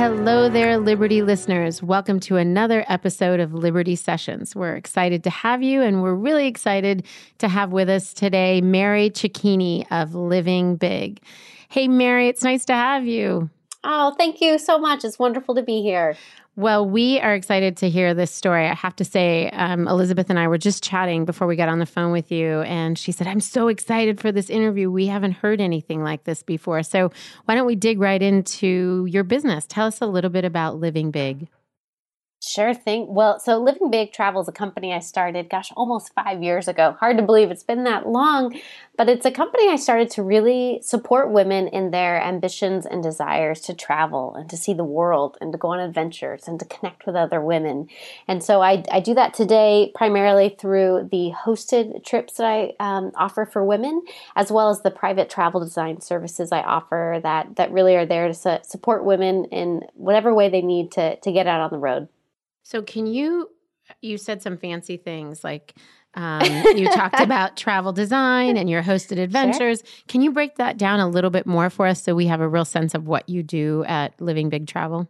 Hello there, Liberty listeners. Welcome to another episode of Liberty Sessions. We're excited to have you, and we're really excited to have with us today Mary Cecchini of Living Big. Hey, Mary, it's nice to have you. Oh, thank you so much. It's wonderful to be here. Well, we are excited to hear this story. I have to say, um, Elizabeth and I were just chatting before we got on the phone with you, and she said, I'm so excited for this interview. We haven't heard anything like this before. So, why don't we dig right into your business? Tell us a little bit about Living Big. Sure thing. Well, so Living Big Travel is a company I started, gosh, almost five years ago. Hard to believe it's been that long, but it's a company I started to really support women in their ambitions and desires to travel and to see the world and to go on adventures and to connect with other women. And so I, I do that today primarily through the hosted trips that I um, offer for women, as well as the private travel design services I offer that, that really are there to su- support women in whatever way they need to, to get out on the road. So, can you? You said some fancy things like um, you talked about travel design and your hosted adventures. Sure. Can you break that down a little bit more for us so we have a real sense of what you do at Living Big Travel?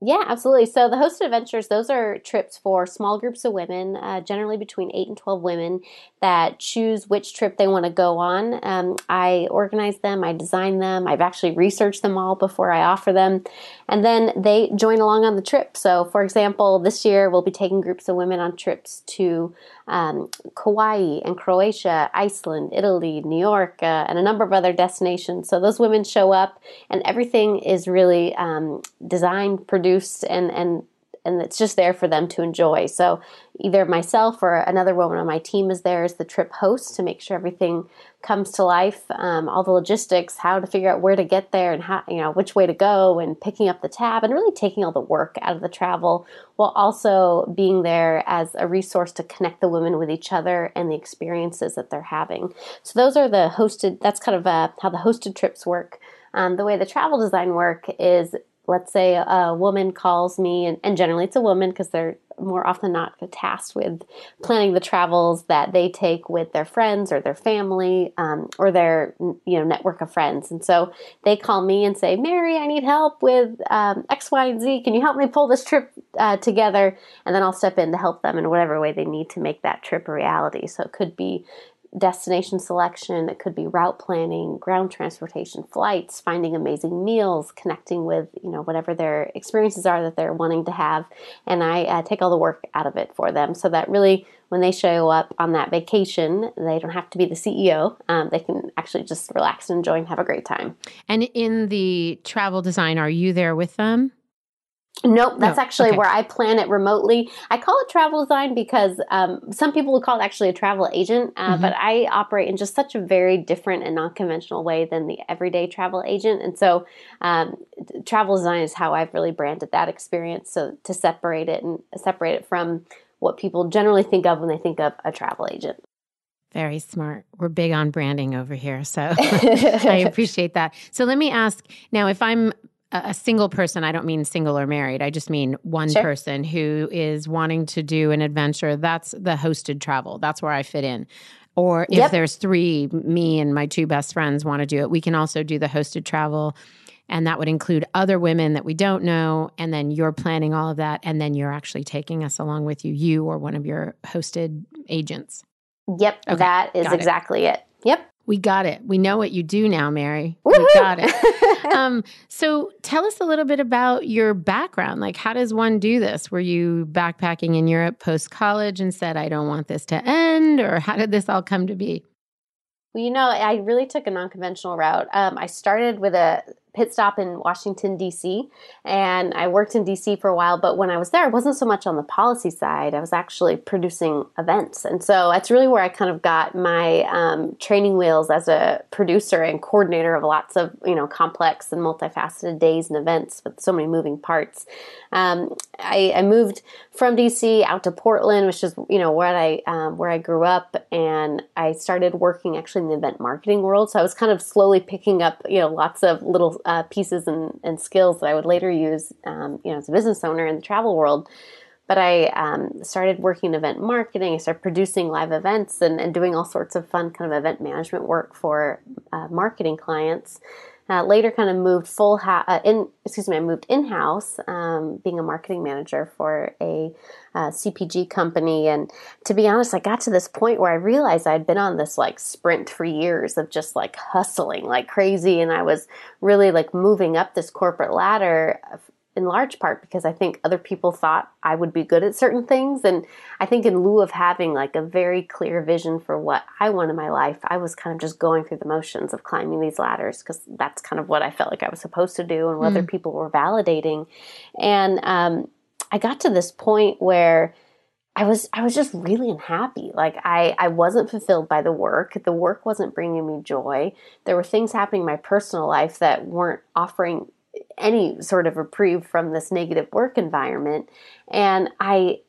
Yeah, absolutely. So the hosted adventures, those are trips for small groups of women, uh, generally between 8 and 12 women that choose which trip they want to go on. Um, I organize them, I design them, I've actually researched them all before I offer them, and then they join along on the trip. So, for example, this year we'll be taking groups of women on trips to um, Kauai and Croatia, Iceland, Italy, New York, uh, and a number of other destinations. So those women show up, and everything is really um, designed, produced, and and and it's just there for them to enjoy. So either myself or another woman on my team is there as the trip host to make sure everything comes to life, um, all the logistics, how to figure out where to get there and how, you know, which way to go and picking up the tab and really taking all the work out of the travel while also being there as a resource to connect the women with each other and the experiences that they're having. So those are the hosted, that's kind of uh, how the hosted trips work. Um, the way the travel design work is let's say a woman calls me, and, and generally it's a woman because they're more often not tasked with planning the travels that they take with their friends or their family um, or their you know network of friends. And so they call me and say, "Mary, I need help with um, X, Y, and Z. Can you help me pull this trip uh, together?" And then I'll step in to help them in whatever way they need to make that trip a reality. So it could be destination selection, it could be route planning, ground transportation, flights, finding amazing meals, connecting with you know whatever their experiences are that they're wanting to have, and I uh, take all the work out of it for them, so that really when they show up on that vacation, they don't have to be the CEO. Um, they can actually just relax and enjoy and have a great time. And in the travel design, are you there with them? Nope, that's no. actually okay. where I plan it remotely. I call it travel design because um, some people would call it actually a travel agent, uh, mm-hmm. but I operate in just such a very different and non conventional way than the everyday travel agent. And so, um, travel design is how I've really branded that experience. So, to separate it and separate it from what people generally think of when they think of a travel agent. Very smart. We're big on branding over here. So I appreciate that. So let me ask now if I'm a single person, I don't mean single or married. I just mean one sure. person who is wanting to do an adventure. That's the hosted travel. That's where I fit in. Or if yep. there's three, me and my two best friends want to do it, we can also do the hosted travel. And that would include other women that we don't know. And then you're planning all of that. And then you're actually taking us along with you, you or one of your hosted agents. Yep. Okay. That is exactly it. it. Yep. We got it. We know what you do now, Mary. Woo-hoo! We got it. um, so tell us a little bit about your background. Like, how does one do this? Were you backpacking in Europe post college and said, I don't want this to end? Or how did this all come to be? Well, you know, I really took a non conventional route. Um, I started with a pit stop in Washington, D.C. And I worked in D.C. for a while, but when I was there, I wasn't so much on the policy side. I was actually producing events. And so that's really where I kind of got my um, training wheels as a producer and coordinator of lots of, you know, complex and multifaceted days and events with so many moving parts. Um, I, I, moved from D.C. out to Portland, which is, you know, where I, um, where I grew up. And I started working actually in the event marketing world. So I was kind of slowly picking up, you know, lots of little uh, pieces and, and, skills that I would later use, um, you know, as a business owner in the travel world. But I um, started working in event marketing. I started producing live events and, and, doing all sorts of fun kind of event management work for uh, marketing clients. Uh, later, kind of moved full ha- uh, in. Excuse me, I moved in house, um, being a marketing manager for a uh, CPG company. And to be honest, I got to this point where I realized I'd been on this like sprint for years of just like hustling like crazy, and I was really like moving up this corporate ladder in large part because I think other people thought I would be good at certain things. And I think in lieu of having like a very clear vision for what I want in my life, I was kind of just going through the motions of climbing these ladders because that's kind of what I felt like I was supposed to do and what mm. other people were validating. And um, I got to this point where I was I was just really unhappy. Like I I wasn't fulfilled by the work. The work wasn't bringing me joy. There were things happening in my personal life that weren't offering any sort of reprieve from this negative work environment. And I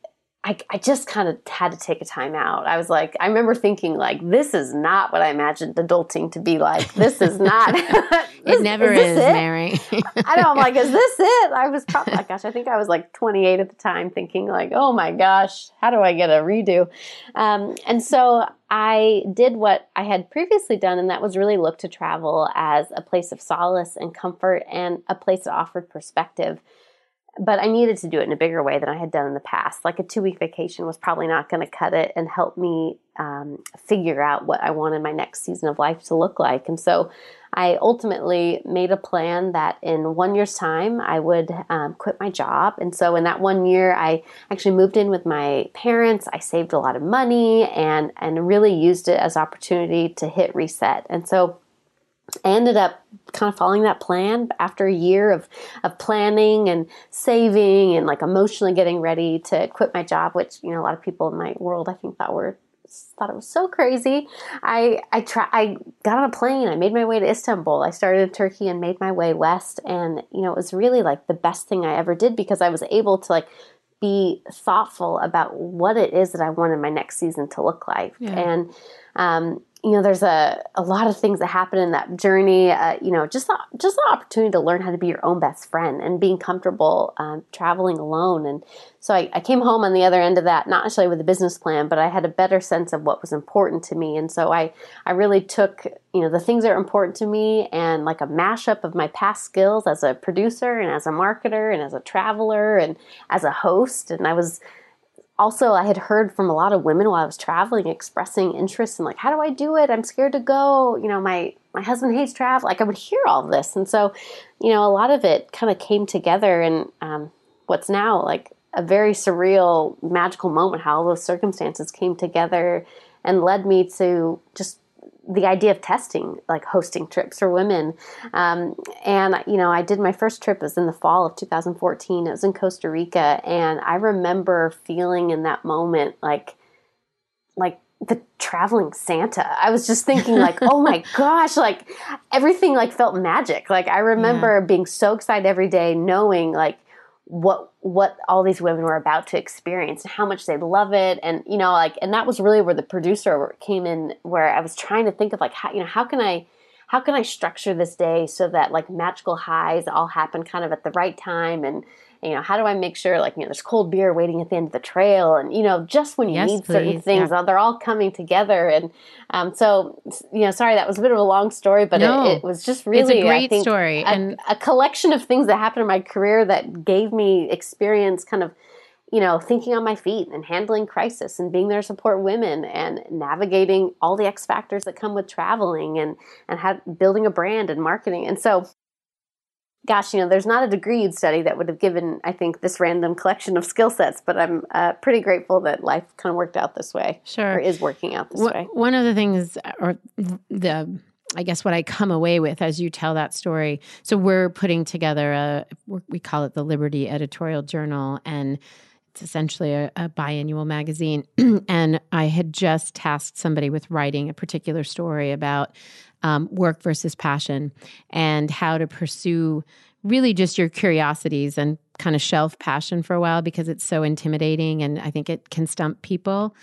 I, I just kind of had to take a time out. I was like, I remember thinking, like, this is not what I imagined adulting to be like. This is not. this, it never is, is it? Mary. I know. I'm like, is this it? I was probably, like, gosh, I think I was like 28 at the time, thinking like, oh my gosh, how do I get a redo? Um, and so I did what I had previously done, and that was really look to travel as a place of solace and comfort and a place that offered perspective but I needed to do it in a bigger way than I had done in the past. Like a two week vacation was probably not going to cut it and help me um, figure out what I wanted my next season of life to look like. And so I ultimately made a plan that in one year's time I would um, quit my job. And so in that one year, I actually moved in with my parents. I saved a lot of money and and really used it as opportunity to hit reset. And so I ended up kind of following that plan after a year of, of planning and saving and like emotionally getting ready to quit my job, which, you know, a lot of people in my world I think thought were thought it was so crazy. I I try I got on a plane, I made my way to Istanbul. I started in Turkey and made my way west and you know, it was really like the best thing I ever did because I was able to like be thoughtful about what it is that I wanted my next season to look like. Yeah. And um, you know, there's a, a lot of things that happen in that journey. Uh, you know, just the, just the opportunity to learn how to be your own best friend and being comfortable um, traveling alone. And so I, I, came home on the other end of that, not necessarily with a business plan, but I had a better sense of what was important to me. And so I, I really took, you know, the things that are important to me and like a mashup of my past skills as a producer and as a marketer and as a traveler and as a host. And I was also I had heard from a lot of women while I was traveling expressing interest in like how do I do it? I'm scared to go. You know, my my husband hates travel. Like I would hear all this, and so you know, a lot of it kind of came together, and um, what's now like a very surreal, magical moment. How all those circumstances came together and led me to just the idea of testing, like hosting trips for women. Um, and, you know, I did my first trip was in the fall of 2014. It was in Costa Rica. And I remember feeling in that moment like, like the traveling Santa. I was just thinking like, oh my gosh, like everything like felt magic. Like I remember yeah. being so excited every day knowing like what what all these women were about to experience and how much they love it. And you know like and that was really where the producer came in where I was trying to think of like how you know how can I how can I structure this day so that like magical highs all happen kind of at the right time and you know, how do I make sure like, you know, there's cold beer waiting at the end of the trail and, you know, just when you yes, need please. certain things, yeah. they're all coming together. And um, so, you know, sorry, that was a bit of a long story, but no, it, it, was just really, great think, story a, and a collection of things that happened in my career that gave me experience kind of, you know, thinking on my feet and handling crisis and being there to support women and navigating all the X factors that come with traveling and, and had, building a brand and marketing. And so gosh, you know, there's not a degree you'd study that would have given, I think, this random collection of skill sets, but I'm uh, pretty grateful that life kind of worked out this way. Sure. Or is working out this w- way. One of the things, or the, I guess what I come away with as you tell that story. So we're putting together a, we call it the Liberty Editorial Journal, and it's essentially a, a biannual magazine. and I had just tasked somebody with writing a particular story about um, work versus passion and how to pursue really just your curiosities and kind of shelf passion for a while because it's so intimidating and I think it can stump people.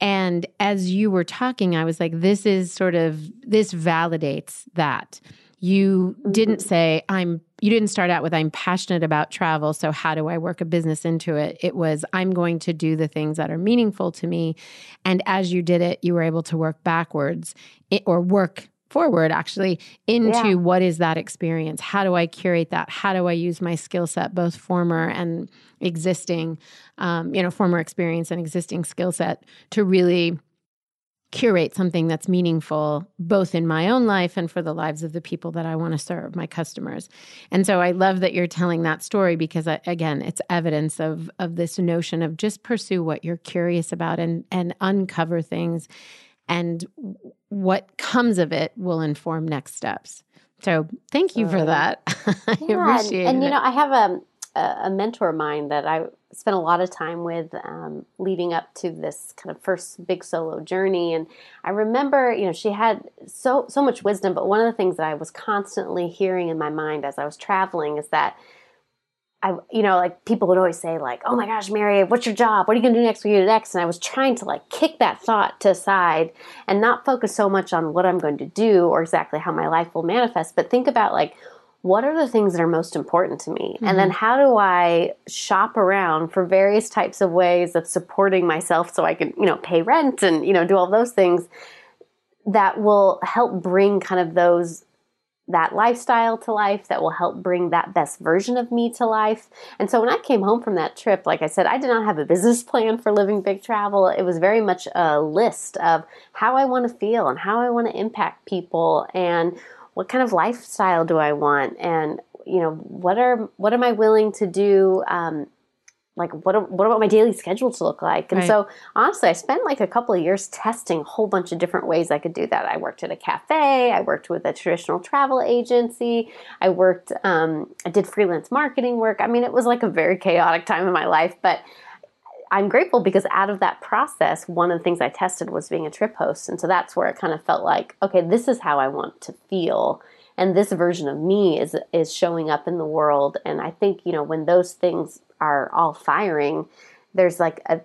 And as you were talking, I was like, this is sort of, this validates that. You didn't mm-hmm. say, I'm, you didn't start out with, I'm passionate about travel. So how do I work a business into it? It was, I'm going to do the things that are meaningful to me. And as you did it, you were able to work backwards or work forward actually into yeah. what is that experience how do i curate that how do i use my skill set both former and existing um, you know former experience and existing skill set to really curate something that's meaningful both in my own life and for the lives of the people that I want to serve, my customers. And so I love that you're telling that story because I, again, it's evidence of of this notion of just pursue what you're curious about and and uncover things and what comes of it will inform next steps. So thank you for that. I yeah, appreciate and, and you know, I have a a mentor of mine that I spent a lot of time with um, leading up to this kind of first big solo journey. And I remember, you know, she had so so much wisdom. But one of the things that I was constantly hearing in my mind as I was traveling is that I, you know, like people would always say, like, "Oh my gosh, Mary, what's your job? What are you going to do next? What are you next?" And I was trying to like kick that thought to aside and not focus so much on what I'm going to do or exactly how my life will manifest, but think about like what are the things that are most important to me, mm-hmm. and then mm-hmm. how do I shop around for various types of ways of supporting myself so I can, you know, pay rent and you know do all those things that will help bring kind of those that lifestyle to life that will help bring that best version of me to life. And so when I came home from that trip, like I said, I did not have a business plan for living big travel. It was very much a list of how I want to feel and how I want to impact people and what kind of lifestyle do I want and you know what are what am I willing to do um, like what what about my daily schedule to look like? And right. so honestly i spent like a couple of years testing a whole bunch of different ways i could do that. I worked at a cafe i worked with a traditional travel agency i worked um, i did freelance marketing work. I mean it was like a very chaotic time in my life but i'm grateful because out of that process one of the things i tested was being a trip host. And so that's where it kind of felt like okay this is how i want to feel. And this version of me is is showing up in the world. And i think you know when those things are all firing, there's like a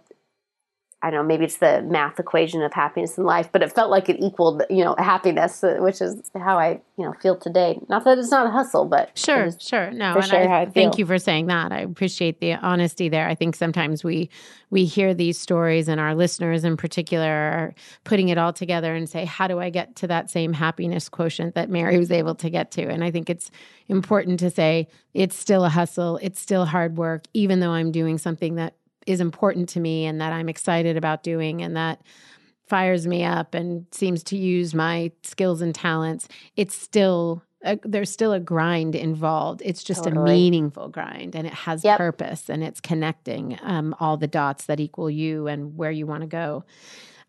I don't know, maybe it's the math equation of happiness in life, but it felt like it equaled, you know, happiness, uh, which is how I, you know, feel today. Not that it's not a hustle, but sure, sure, no. and sure I, I thank you for saying that. I appreciate the honesty there. I think sometimes we we hear these stories, and our listeners in particular are putting it all together and say, "How do I get to that same happiness quotient that Mary was able to get to?" And I think it's important to say it's still a hustle, it's still hard work, even though I'm doing something that is important to me and that I'm excited about doing and that fires me up and seems to use my skills and talents, it's still a, there's still a grind involved. It's just totally. a meaningful grind and it has yep. purpose and it's connecting um, all the dots that equal you and where you want to go.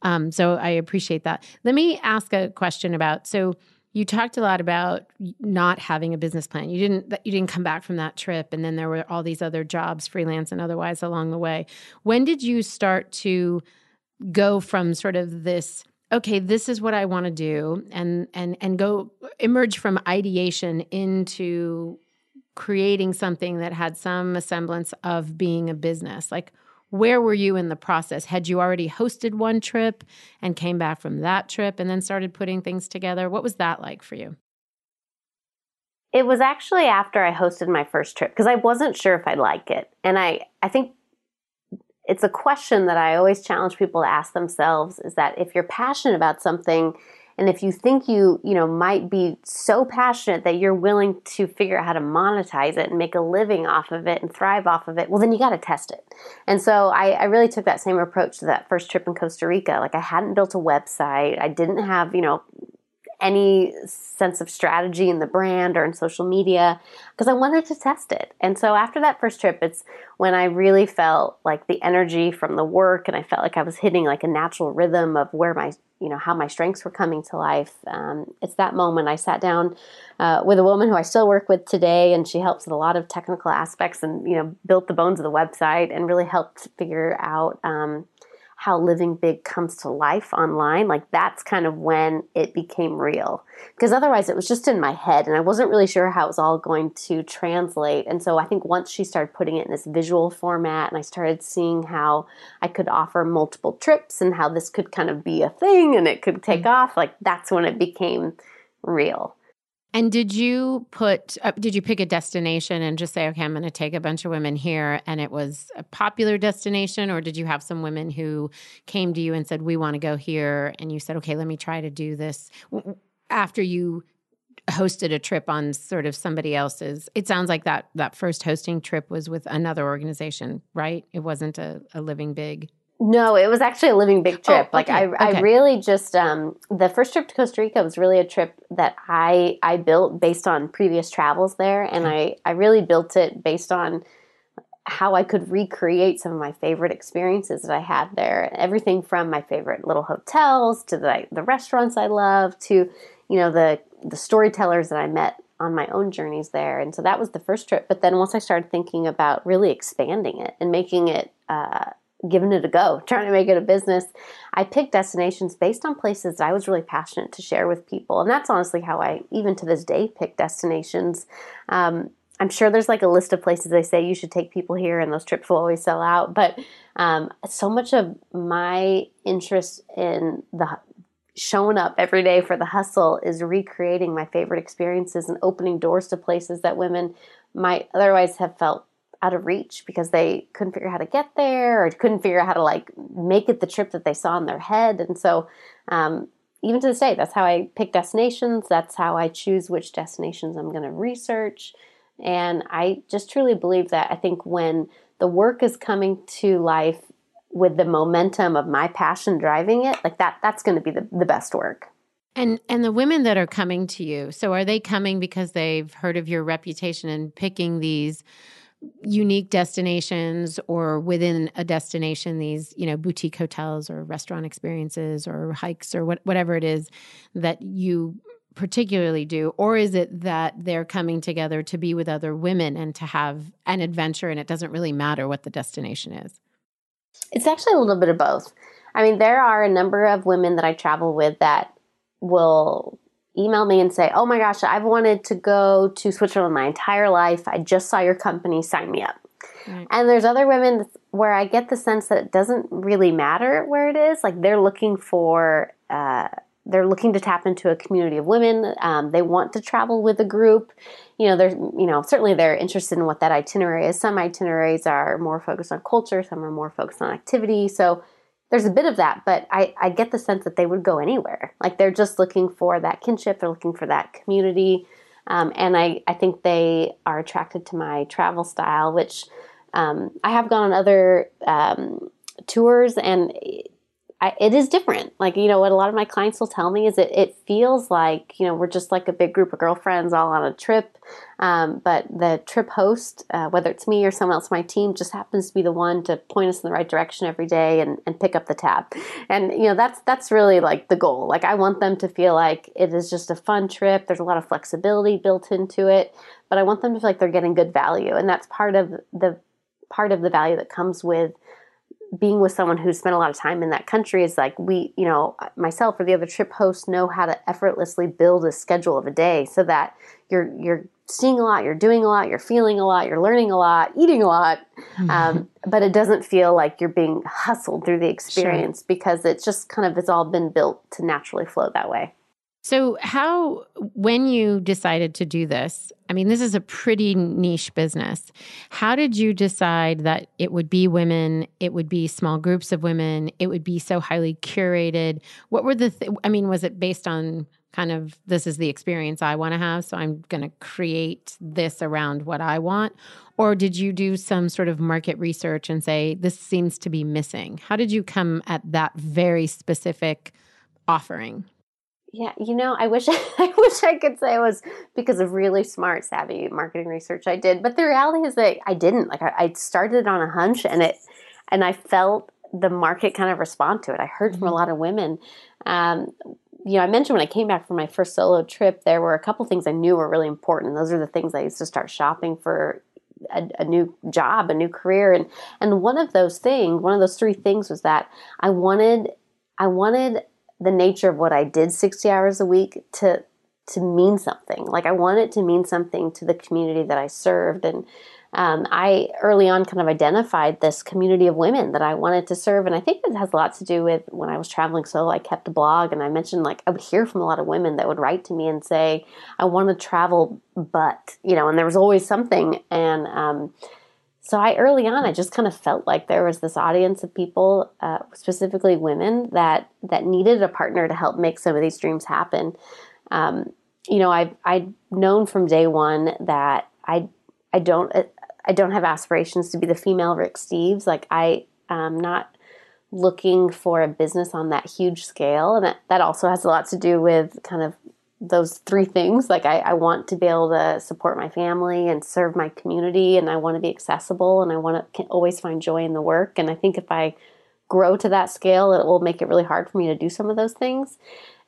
Um, so I appreciate that. Let me ask a question about so you talked a lot about not having a business plan. You didn't you didn't come back from that trip and then there were all these other jobs freelance and otherwise along the way. When did you start to go from sort of this okay this is what i want to do and and and go emerge from ideation into creating something that had some semblance of being a business like where were you in the process? Had you already hosted one trip and came back from that trip and then started putting things together? What was that like for you? It was actually after i hosted my first trip because i wasn't sure if i'd like it. And i i think it's a question that I always challenge people to ask themselves is that if you're passionate about something and if you think you, you know, might be so passionate that you're willing to figure out how to monetize it and make a living off of it and thrive off of it, well, then you got to test it. And so I, I really took that same approach to that first trip in Costa Rica. Like I hadn't built a website. I didn't have, you know, any sense of strategy in the brand or in social media because I wanted to test it. And so after that first trip, it's when I really felt like the energy from the work and I felt like I was hitting like a natural rhythm of where my, you know, how my strengths were coming to life. Um, it's that moment I sat down uh, with a woman who I still work with today and she helps with a lot of technical aspects and, you know, built the bones of the website and really helped figure out, um, how living big comes to life online, like that's kind of when it became real. Because otherwise, it was just in my head, and I wasn't really sure how it was all going to translate. And so I think once she started putting it in this visual format, and I started seeing how I could offer multiple trips and how this could kind of be a thing and it could take mm-hmm. off, like that's when it became real. And did you put, uh, did you pick a destination and just say, okay, I'm going to take a bunch of women here and it was a popular destination? Or did you have some women who came to you and said, we want to go here? And you said, okay, let me try to do this after you hosted a trip on sort of somebody else's it sounds like that that first hosting trip was with another organization right it wasn't a, a living big no, it was actually a living big trip. Oh, okay. Like I, okay. I really just um, the first trip to Costa Rica was really a trip that I I built based on previous travels there, and I I really built it based on how I could recreate some of my favorite experiences that I had there. Everything from my favorite little hotels to the the restaurants I love to you know the the storytellers that I met on my own journeys there. And so that was the first trip. But then once I started thinking about really expanding it and making it uh, giving it a go, trying to make it a business. I picked destinations based on places that I was really passionate to share with people. And that's honestly how I, even to this day, pick destinations. Um, I'm sure there's like a list of places they say you should take people here, and those trips will always sell out. But um, so much of my interest in the showing up every day for the hustle is recreating my favorite experiences and opening doors to places that women might otherwise have felt out of reach because they couldn't figure out how to get there or couldn't figure out how to like make it the trip that they saw in their head. And so, um, even to this day, that's how I pick destinations. That's how I choose which destinations I'm going to research. And I just truly believe that I think when the work is coming to life with the momentum of my passion driving it, like that, that's going to be the, the best work. And and the women that are coming to you, so are they coming because they've heard of your reputation and picking these unique destinations or within a destination these you know boutique hotels or restaurant experiences or hikes or what, whatever it is that you particularly do? Or is it that they're coming together to be with other women and to have an adventure and it doesn't really matter what the destination is? It's actually a little bit of both. I mean there are a number of women that i travel with that will email me and say, Oh my gosh, I've wanted to go to Switzerland my entire life. I just saw your company, sign me up. Right. And there's other women where I get the sense that it doesn't really matter where it is. Like they're looking for, uh, they're looking to tap into a community of women. Um, they want to travel with a group. You know, they're, you know, certainly they're interested in what that itinerary is. Some itineraries are more focused on culture, some are more focused on activity. So there's a bit of that, but I, I get the sense that they would go anywhere. Like they're just looking for that kinship, they're looking for that community. Um, and I, I think they are attracted to my travel style, which um, I have gone on other um, tours and I, it is different. Like, you know, what a lot of my clients will tell me is that it feels like, you know, we're just like a big group of girlfriends all on a trip. Um, but the trip host, uh, whether it's me or someone else on my team, just happens to be the one to point us in the right direction every day and, and pick up the tab. And, you know, that's, that's really like the goal. Like, I want them to feel like it is just a fun trip. There's a lot of flexibility built into it, but I want them to feel like they're getting good value. And that's part of the, part of the value that comes with being with someone who spent a lot of time in that country is like we, you know, myself or the other trip hosts know how to effortlessly build a schedule of a day so that you're you're seeing a lot, you're doing a lot, you're feeling a lot, you're learning a lot, eating a lot, mm-hmm. um, but it doesn't feel like you're being hustled through the experience sure. because it's just kind of it's all been built to naturally flow that way. So, how, when you decided to do this, I mean, this is a pretty niche business. How did you decide that it would be women, it would be small groups of women, it would be so highly curated? What were the, th- I mean, was it based on kind of this is the experience I want to have, so I'm going to create this around what I want? Or did you do some sort of market research and say, this seems to be missing? How did you come at that very specific offering? Yeah, you know, I wish I wish I could say it was because of really smart, savvy marketing research I did, but the reality is that I didn't. Like I, I started on a hunch, and it, and I felt the market kind of respond to it. I heard mm-hmm. from a mm-hmm. lot of women. Um, you know, I mentioned when I came back from my first solo trip, there were a couple things I knew were really important. Those are the things I used to start shopping for a, a, new job, a new career, and and one of those things, one of those three things, was that I wanted, I wanted the nature of what I did 60 hours a week to to mean something. Like I want it to mean something to the community that I served. And um, I early on kind of identified this community of women that I wanted to serve. And I think it has a lot to do with when I was traveling solo, I kept a blog and I mentioned like I would hear from a lot of women that would write to me and say, I want to travel, but, you know, and there was always something. And, um, so I early on, I just kind of felt like there was this audience of people, uh, specifically women, that that needed a partner to help make some of these dreams happen. Um, you know, I've I'd known from day one that I I don't I don't have aspirations to be the female Rick Steves. Like I am not looking for a business on that huge scale, and that, that also has a lot to do with kind of those three things. Like I, I, want to be able to support my family and serve my community, and I want to be accessible, and I want to always find joy in the work. And I think if I grow to that scale, it will make it really hard for me to do some of those things.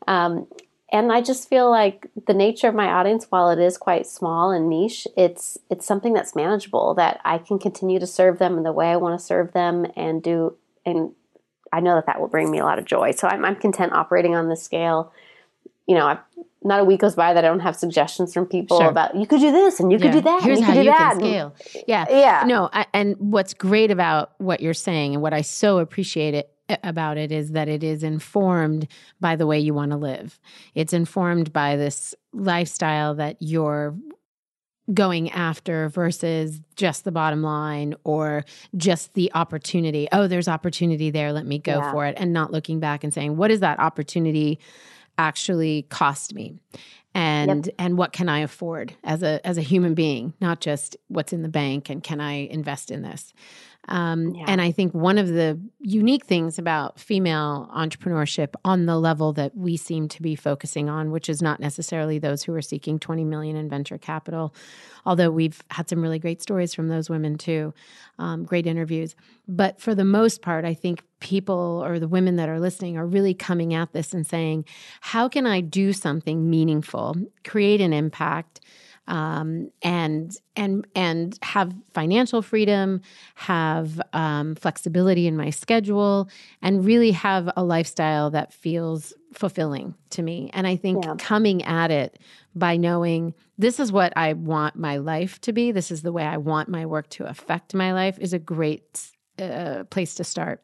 Um, and I just feel like the nature of my audience, while it is quite small and niche, it's it's something that's manageable that I can continue to serve them in the way I want to serve them and do. And I know that that will bring me a lot of joy. So I'm, I'm content operating on this scale. You know, I've not a week goes by that I don't have suggestions from people sure. about you could do this and you could yeah. do that. Here's you how you that. can scale. Yeah, yeah. No, I, and what's great about what you're saying and what I so appreciate it about it is that it is informed by the way you want to live. It's informed by this lifestyle that you're going after versus just the bottom line or just the opportunity. Oh, there's opportunity there. Let me go yeah. for it. And not looking back and saying, what is that opportunity actually cost me and yep. and what can i afford as a as a human being not just what's in the bank and can i invest in this um, yeah. And I think one of the unique things about female entrepreneurship on the level that we seem to be focusing on, which is not necessarily those who are seeking 20 million in venture capital, although we've had some really great stories from those women too, um, great interviews. But for the most part, I think people or the women that are listening are really coming at this and saying, how can I do something meaningful, create an impact? Um, and and and have financial freedom, have um, flexibility in my schedule, and really have a lifestyle that feels fulfilling to me. And I think yeah. coming at it by knowing this is what I want my life to be, this is the way I want my work to affect my life, is a great uh, place to start.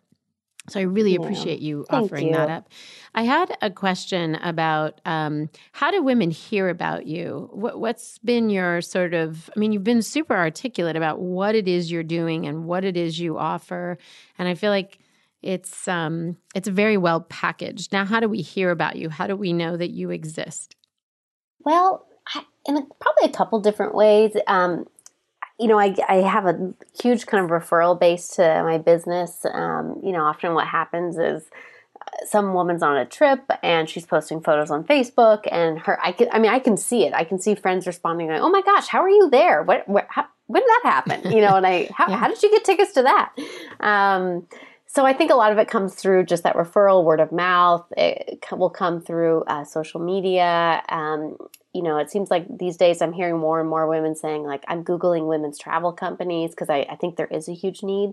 So I really appreciate you Thank offering you. that up. I had a question about um, how do women hear about you? What, what's been your sort of? I mean, you've been super articulate about what it is you're doing and what it is you offer, and I feel like it's um, it's very well packaged. Now, how do we hear about you? How do we know that you exist? Well, I, in a, probably a couple different ways. Um, you know, I, I have a huge kind of referral base to my business. Um, you know, often what happens is uh, some woman's on a trip and she's posting photos on Facebook and her, I can, I mean, I can see it. I can see friends responding like, oh my gosh, how are you there? What, what how, when did that happen? You know, and I, how, yeah. how did you get tickets to that? Um, so I think a lot of it comes through just that referral, word of mouth. It will come through uh, social media. Um, you know, it seems like these days I'm hearing more and more women saying, like, I'm Googling women's travel companies because I, I, think there is a huge need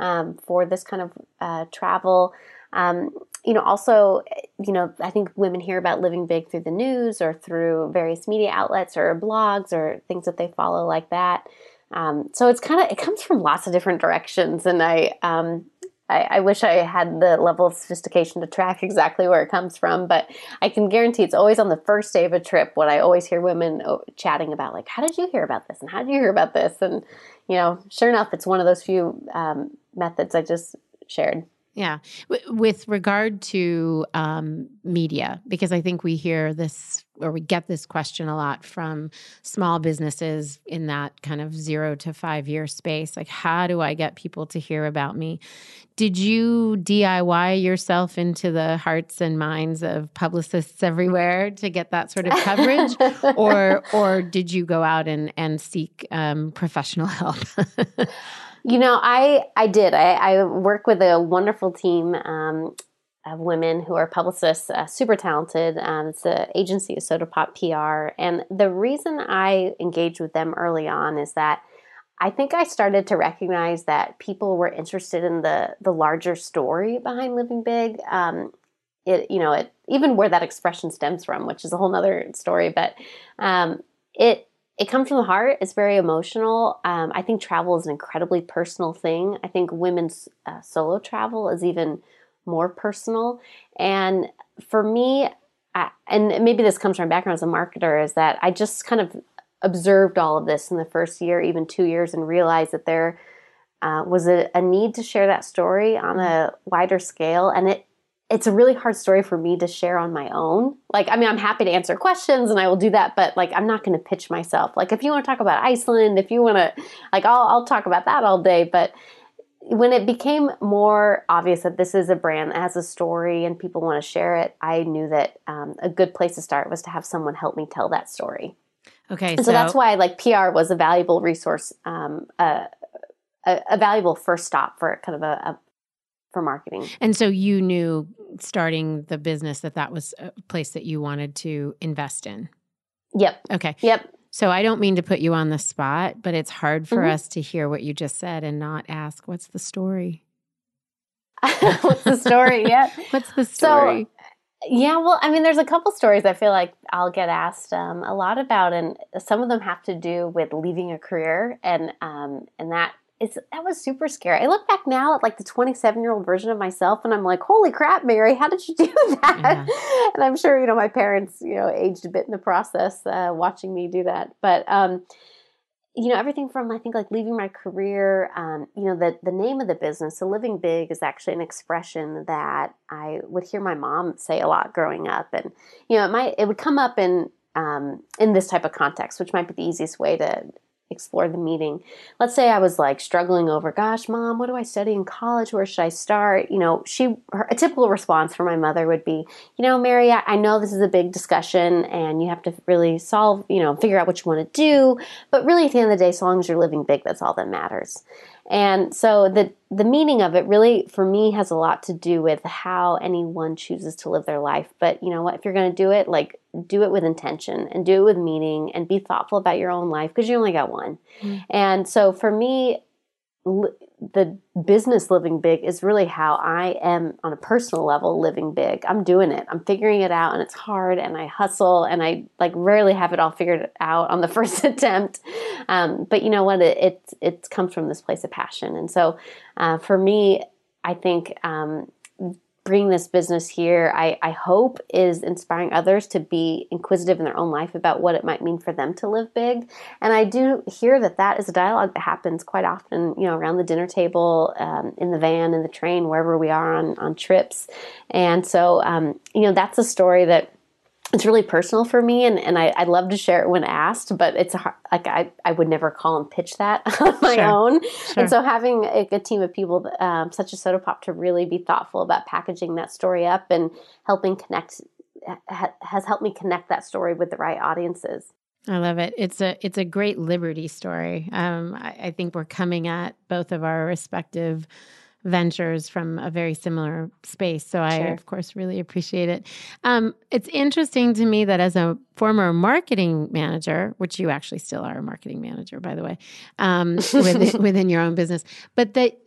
um, for this kind of uh, travel. Um, you know, also, you know, I think women hear about living big through the news or through various media outlets or blogs or things that they follow like that. Um, so it's kind of it comes from lots of different directions, and I um, I, I, wish I had the level of sophistication to track exactly where it comes from, but I can guarantee it's always on the first day of a trip what I always hear women oh, chatting about, like, how did you hear about this? And how did you hear about this? And, you know, sure enough, it's one of those few um, methods I just shared. Yeah. With regard to um, media, because I think we hear this or we get this question a lot from small businesses in that kind of zero to five year space. Like, how do I get people to hear about me? Did you DIY yourself into the hearts and minds of publicists everywhere to get that sort of coverage? or, or did you go out and, and seek um, professional help? You know, I I did. I, I work with a wonderful team um, of women who are publicists, uh, super talented. Um, it's the agency of Soda Pop PR, and the reason I engaged with them early on is that I think I started to recognize that people were interested in the the larger story behind living big. Um, it you know it even where that expression stems from, which is a whole other story, but um, it it comes from the heart. It's very emotional. Um, I think travel is an incredibly personal thing. I think women's uh, solo travel is even more personal. And for me, I, and maybe this comes from my background as a marketer, is that I just kind of observed all of this in the first year, even two years, and realized that there uh, was a, a, need to share that story on a wider scale. And it it's a really hard story for me to share on my own. Like, I mean, I'm happy to answer questions and I will do that, but like, I'm not going to pitch myself. Like, if you want to talk about Iceland, if you want to, like, I'll, I'll talk about that all day. But when it became more obvious that this is a brand that has a story and people want to share it, I knew that um, a good place to start was to have someone help me tell that story. Okay. So, so, that's why like PR was a valuable resource, um, uh, a, a, valuable first stop for kind of a, a for marketing. And so you knew starting the business that that was a place that you wanted to invest in. Yep. Okay. Yep. So I don't mean to put you on the spot, but it's hard for mm-hmm. us to hear what you just said and not ask, what's the story? what's the story? Yeah. what's the story? So, yeah, well, I mean, there's a couple stories I feel like I'll get asked um, a lot about, and some of them have to do with leaving a career, and um, and that it's that was super scary. I look back now at like the 27 year old version of myself, and I'm like, holy crap, Mary, how did you do that? Yeah. And I'm sure you know my parents, you know, aged a bit in the process uh, watching me do that. But um, you know, everything from I think like leaving my career, um, you know, the the name of the business, so living big, is actually an expression that I would hear my mom say a lot growing up, and you know, it might it would come up in um, in this type of context, which might be the easiest way to explore the meeting. Let's say I was like struggling over, gosh, mom, what do I study in college? Where should I start? You know, she, her, a typical response from my mother would be, you know, Mary, I, I know this is a big discussion and you have to really solve, you know, figure out what you want to do. But really, at the end of the day, so long as you're living big, that's all that matters. And so the the meaning of it really for me has a lot to do with how anyone chooses to live their life. But you know what, if you're going to do it, like do it with intention and do it with meaning and be thoughtful about your own life because you only got one. Mm-hmm. And so for me the business living big is really how I am on a personal level living big. I'm doing it. I'm figuring it out and it's hard and I hustle and I like rarely have it all figured out on the first attempt. Um, but you know what? It, it, it, comes from this place of passion. And so uh, for me, I think um, bringing this business here, I, I hope is inspiring others to be inquisitive in their own life about what it might mean for them to live big. And I do hear that that is a dialogue that happens quite often, you know, around the dinner table, um, in the van, in the train, wherever we are on, on trips. And so, um, you know, that's a story that it's really personal for me and, and I, I love to share it when asked but it's hard, like I, I would never call and pitch that on my sure. own sure. and so having a, a team of people um, such as soda pop to really be thoughtful about packaging that story up and helping connect ha, has helped me connect that story with the right audiences I love it. It's a it's a great liberty story. Um, I, I think we're coming at both of our respective ventures from a very similar space. So I, of course, really appreciate it. Um, it's interesting to me that as a former marketing manager, which you actually still are a marketing manager, by the way, um, within, within your own business, but that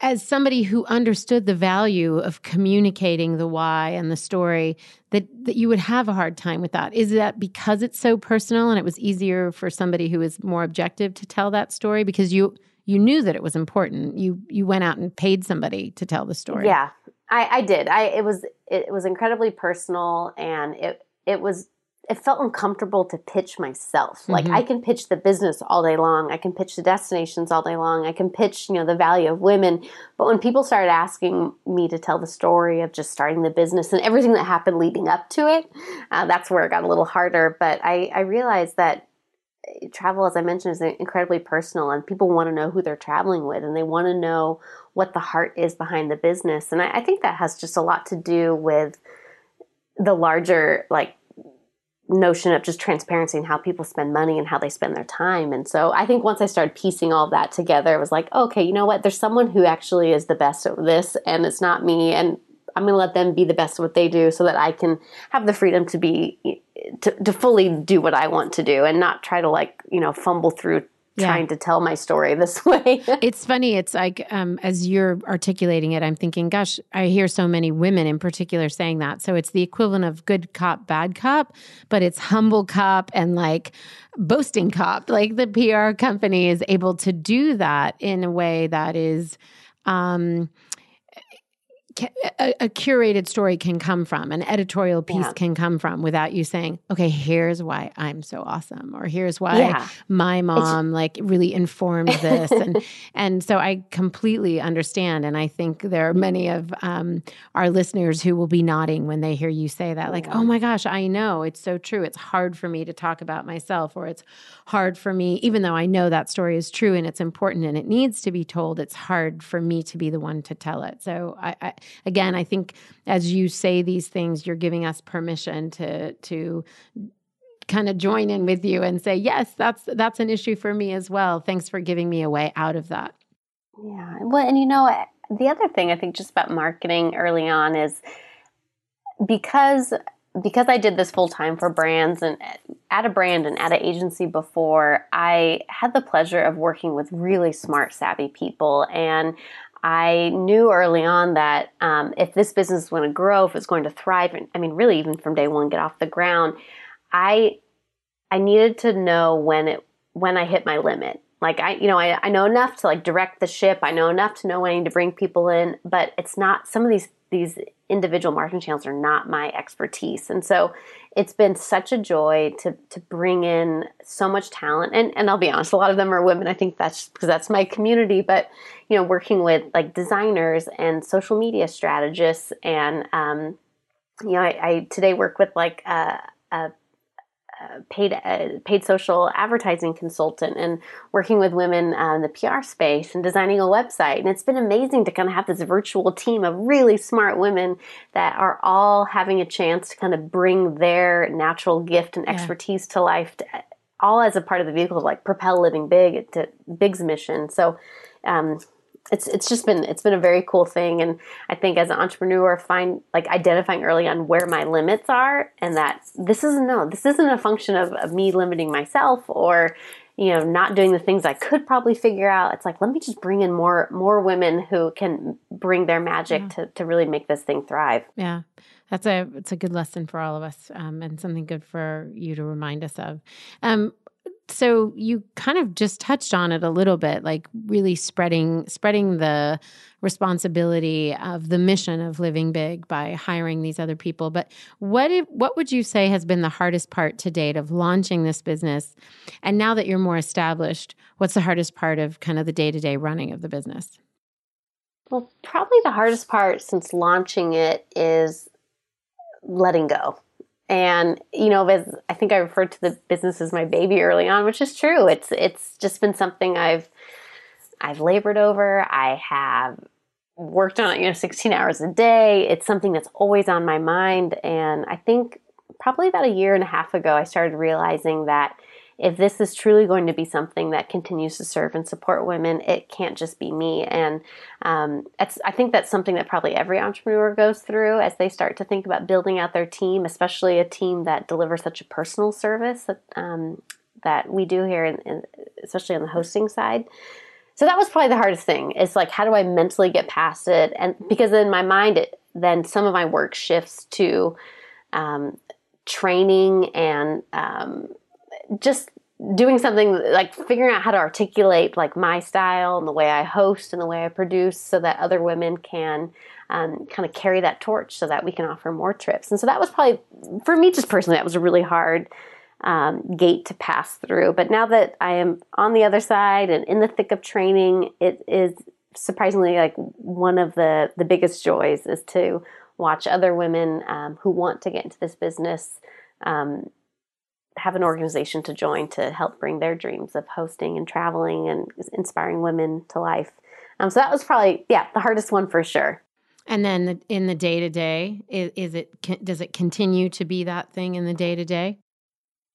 as somebody who understood the value of communicating the why and the story that that you would have a hard time with that is that because it's so personal and it was easier for somebody who is more objective to tell that story because you you knew that it was important. You you went out and paid somebody to tell the story. Yeah, I, I did. I it was it was incredibly personal, and it it was it felt uncomfortable to pitch myself. Mm-hmm. Like I can pitch the business all day long. I can pitch the destinations all day long. I can pitch, you know, the value of women. But when people started asking me to tell the story of just starting the business and everything that happened leading up to it, uh, that's where it got a little harder. But I, I realized that travel, as I mentioned, is incredibly personal, and people want to know who they're traveling with, and they want to know what the heart is behind the business. And I, I think that has just a lot to do with the larger like notion of just transparency and how people spend money and how they spend their time. And so I think once I started piecing all that together, it was like, okay, you know what? There's someone who actually is the best at this, and it's not me. And I'm going to let them be the best at what they do so that I can have the freedom to be to, to fully do what I want to do and not try to like, you know, fumble through yeah. trying to tell my story this way. it's funny. It's like um, as you're articulating it, I'm thinking, gosh, I hear so many women in particular saying that. So it's the equivalent of good cop, bad cop, but it's humble cop and like boasting cop. Like the PR company is able to do that in a way that is. Um, a, a, curated story can come from, an editorial piece yeah. can come from without you saying, okay, here's why I'm so awesome, or here's why yeah. my mom it's, like really informed this. and, and so I completely understand. And I think there are many of um, our listeners who will be nodding when they hear you say that, like, oh my gosh, I know it's so true. It's hard for me to talk about myself, or it's hard for me, even though I know that story is true and it's important and it needs to be told, it's hard for me to be the one to tell it. So I, I again, I think as you say these things, you're giving us permission to to kind of join in with you and say, yes, that's that's an issue for me as well. Thanks for giving me a way out of that. Yeah. Well, and you know, the other thing I think just about marketing early on is because because I did this full time for brands and at a brand and at an agency before, I had the pleasure of working with really smart, savvy people. And I knew early on that um, if this business is going to grow, if it's going to thrive, I mean, really, even from day one, get off the ground, I I needed to know when it when I hit my limit. Like I, you know, I, I know enough to like direct the ship. I know enough to know when I need to bring people in, but it's not some of these these individual marketing channels are not my expertise. And so it's been such a joy to to bring in so much talent. And and I'll be honest, a lot of them are women. I think that's because that's my community. But you know, working with like designers and social media strategists, and um, you know, I, I today work with like a, a paid uh, paid social advertising consultant and working with women uh, in the PR space and designing a website. And it's been amazing to kind of have this virtual team of really smart women that are all having a chance to kind of bring their natural gift and expertise yeah. to life, to, all as a part of the vehicle to like propel living big to Big's mission. So. Um, it's it's just been it's been a very cool thing. And i think as an entrepreneur find like identifying early on where my limits are and that this isn't no this isn't a function of, of me limiting myself or you know not doing the things i could probably figure out. It's like let me just bring in more more women who can bring their magic yeah. to, to really make this thing thrive. Yeah. That's a it's a good lesson for all of us um, and something good for you to remind us of. Um, so you kind of just touched on it a little bit like really spreading spreading the responsibility of the mission of living big by hiring these other people. But what if, what would you say has been the hardest part to date of launching this business? And now that you're more established what's the hardest part of kind of the day-to-day running of the business? Well probably the hardest part since launching it is letting go and you know, as I think I referred to the business as my baby early on, which is true. It's it's just been something I've I've labored over. I have worked on it, you know, 16 hours a day. It's something that's always on my mind. And I think probably about a year and a half ago, I started realizing that if this is truly going to be something that continues to serve and support women, it can't just be me. And um, I think that's something that probably every entrepreneur goes through as they start to think about building out their team, especially a team that delivers such a personal service that, um, that we do here, in, in, especially on the hosting side. So that was probably the hardest thing. Is like, how do I mentally get past it? And because in my mind, it, then some of my work shifts to um, training and um, just doing something like figuring out how to articulate like my style and the way I host and the way I produce so that other women can um, kind of carry that torch so that we can offer more trips. And so that was probably, for me just personally, that was a really hard um, gate to pass through. But now that I am on the other side and in the thick of training, it is surprisingly like one of the, the biggest joys is to watch other women um, who want to get into this business um, have an organization to join to help bring their dreams of hosting and traveling and inspiring women to life. Um, so that was probably yeah the hardest one for sure. And then the, in the day to day, is it does it continue to be that thing in the day to day?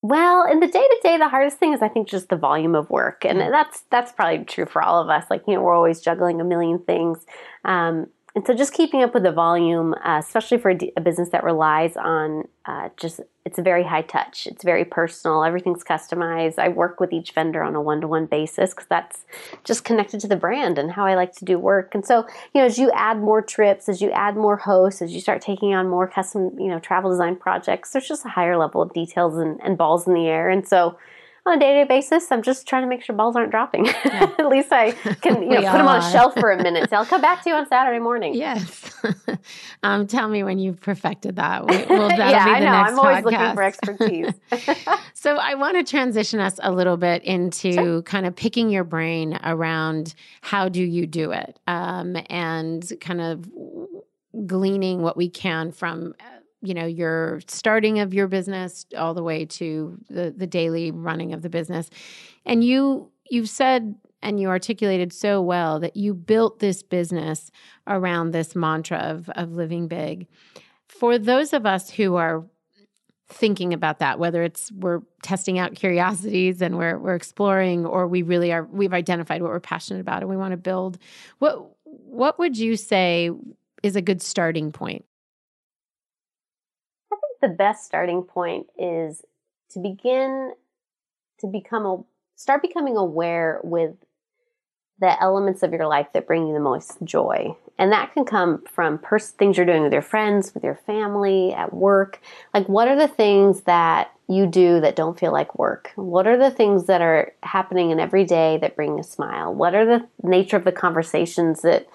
Well, in the day to day, the hardest thing is I think just the volume of work, and that's that's probably true for all of us. Like you know, we're always juggling a million things. Um, and so just keeping up with the volume, uh, especially for a, d- a business that relies on uh, just, it's very high touch. It's very personal. Everything's customized. I work with each vendor on a one to one basis because that's just connected to the brand and how I like to do work. And so, you know, as you add more trips, as you add more hosts, as you start taking on more custom, you know, travel design projects, there's just a higher level of details and, and balls in the air. And so, on a day-to-day basis i'm just trying to make sure balls aren't dropping. Yeah. at least i can you know put them on a shelf for a minute so i'll come back to you on saturday morning. Yes. Um, tell me when you've perfected that. We, well, yeah i know. i'm always podcast. looking for expertise. So i want to transition us a little bit into sure. kind of picking your brain around how do you do it um, and kind of gleaning what we can from you know your starting of your business all the way to the the daily running of the business. And you you've said and you articulated so well that you built this business around this mantra of of living big. For those of us who are thinking about that whether it's we're testing out curiosities and we're we're exploring or we really are we've identified what we're passionate about and we want to build what what would you say is a good starting point the best starting point is to begin to become a start becoming aware with the elements of your life that bring you the most joy. And that can come from pers- things you're doing with your friends, with your family, at work. Like, what are the things that you do that don't feel like work? What are the things that are happening in every day that bring a smile? What are the nature of the conversations that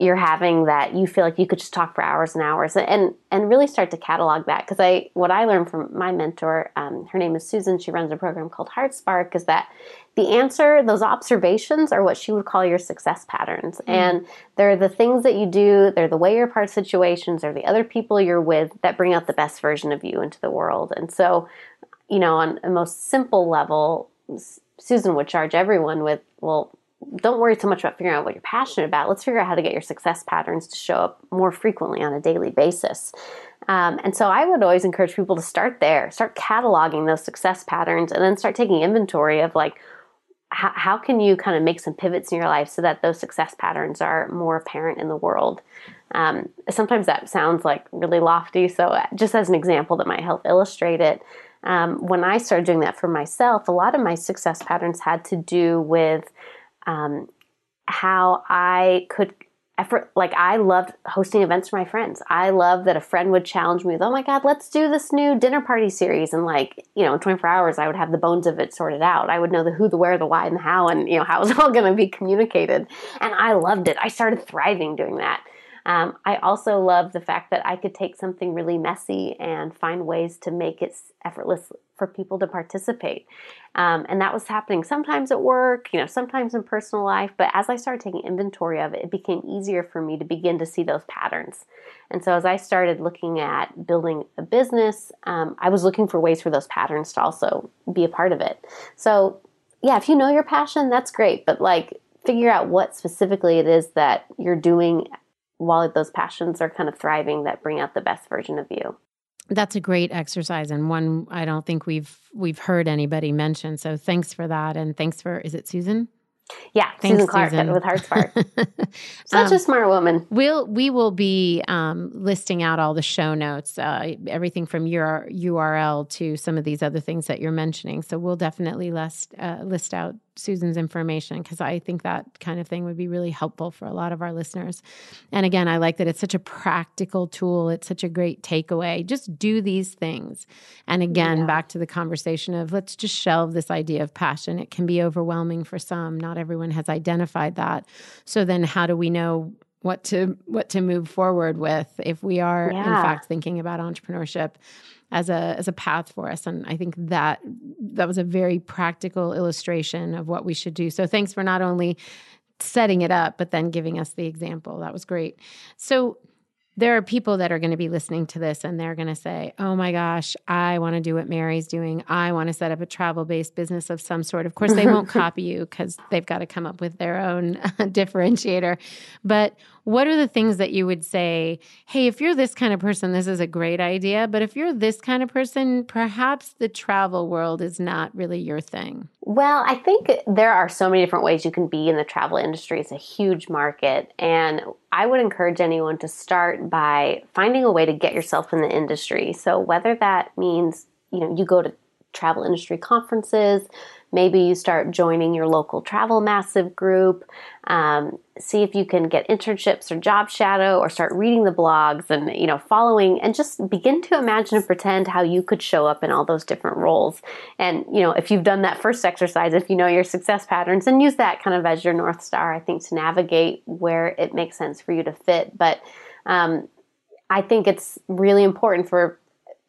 you're having that you feel like you could just talk for hours and hours and and really start to catalog that. Because i what i learned from my mentor um, her name is susan she runs a program called HeartSpark is that the answer those observations are what she would call your success patterns. Mm. and they're the things that you do they're the way you're part of situations they're the other people you're with that bring out the best version of you into the world. And so you know on a most simple level susan would charge everyone with well don't worry so much about figuring out what you're passionate about. Let's figure out how to get your success patterns to show up more frequently on a daily basis. Um, and so I would always encourage people to start there, start cataloging those success patterns, and then start taking inventory of like, how, how can you kind of make some pivots in your life so that those success patterns are more apparent in the world? Um, sometimes that sounds like really lofty. So, uh, just as an example that might help illustrate it, um, when I started doing that for myself, a lot of my success patterns had to do with um, how I could effort like I loved hosting events for my friends. I love that a friend would challenge me with, "Oh my god, let's do this new dinner party series." And like, you know, in 24 hours I would have the bones of it sorted out. I would know the who, the where, the why and the how and, you know, how it was all going to be communicated. And I loved it. I started thriving doing that. Um, I also love the fact that I could take something really messy and find ways to make it effortless for people to participate. Um, and that was happening sometimes at work, you know, sometimes in personal life. But as I started taking inventory of it, it became easier for me to begin to see those patterns. And so as I started looking at building a business, um, I was looking for ways for those patterns to also be a part of it. So, yeah, if you know your passion, that's great. But like, figure out what specifically it is that you're doing while those passions are kind of thriving that bring out the best version of you. That's a great exercise and one I don't think we've we've heard anybody mention. So thanks for that and thanks for is it Susan? Yeah, Thanks, Susan Clark Susan. with HeartSpark. Such um, a smart woman. We'll we will be um, listing out all the show notes, uh, everything from your URL to some of these other things that you're mentioning. So we'll definitely list uh, list out Susan's information because I think that kind of thing would be really helpful for a lot of our listeners. And again, I like that it's such a practical tool. It's such a great takeaway. Just do these things. And again, yeah. back to the conversation of let's just shelve this idea of passion. It can be overwhelming for some. Not everyone has identified that. So then how do we know what to what to move forward with if we are yeah. in fact thinking about entrepreneurship? as a as a path for us and i think that that was a very practical illustration of what we should do so thanks for not only setting it up but then giving us the example that was great so there are people that are going to be listening to this and they're going to say, Oh my gosh, I want to do what Mary's doing. I want to set up a travel based business of some sort. Of course, they won't copy you because they've got to come up with their own differentiator. But what are the things that you would say, hey, if you're this kind of person, this is a great idea. But if you're this kind of person, perhaps the travel world is not really your thing? Well, I think there are so many different ways you can be in the travel industry. It's a huge market. And I would encourage anyone to start by finding a way to get yourself in the industry. So whether that means, you know, you go to travel industry conferences, Maybe you start joining your local travel massive group. Um, see if you can get internships or job shadow or start reading the blogs and you know following and just begin to imagine and pretend how you could show up in all those different roles and you know if you've done that first exercise if you know your success patterns and use that kind of as your north star i think to navigate where it makes sense for you to fit but um, i think it's really important for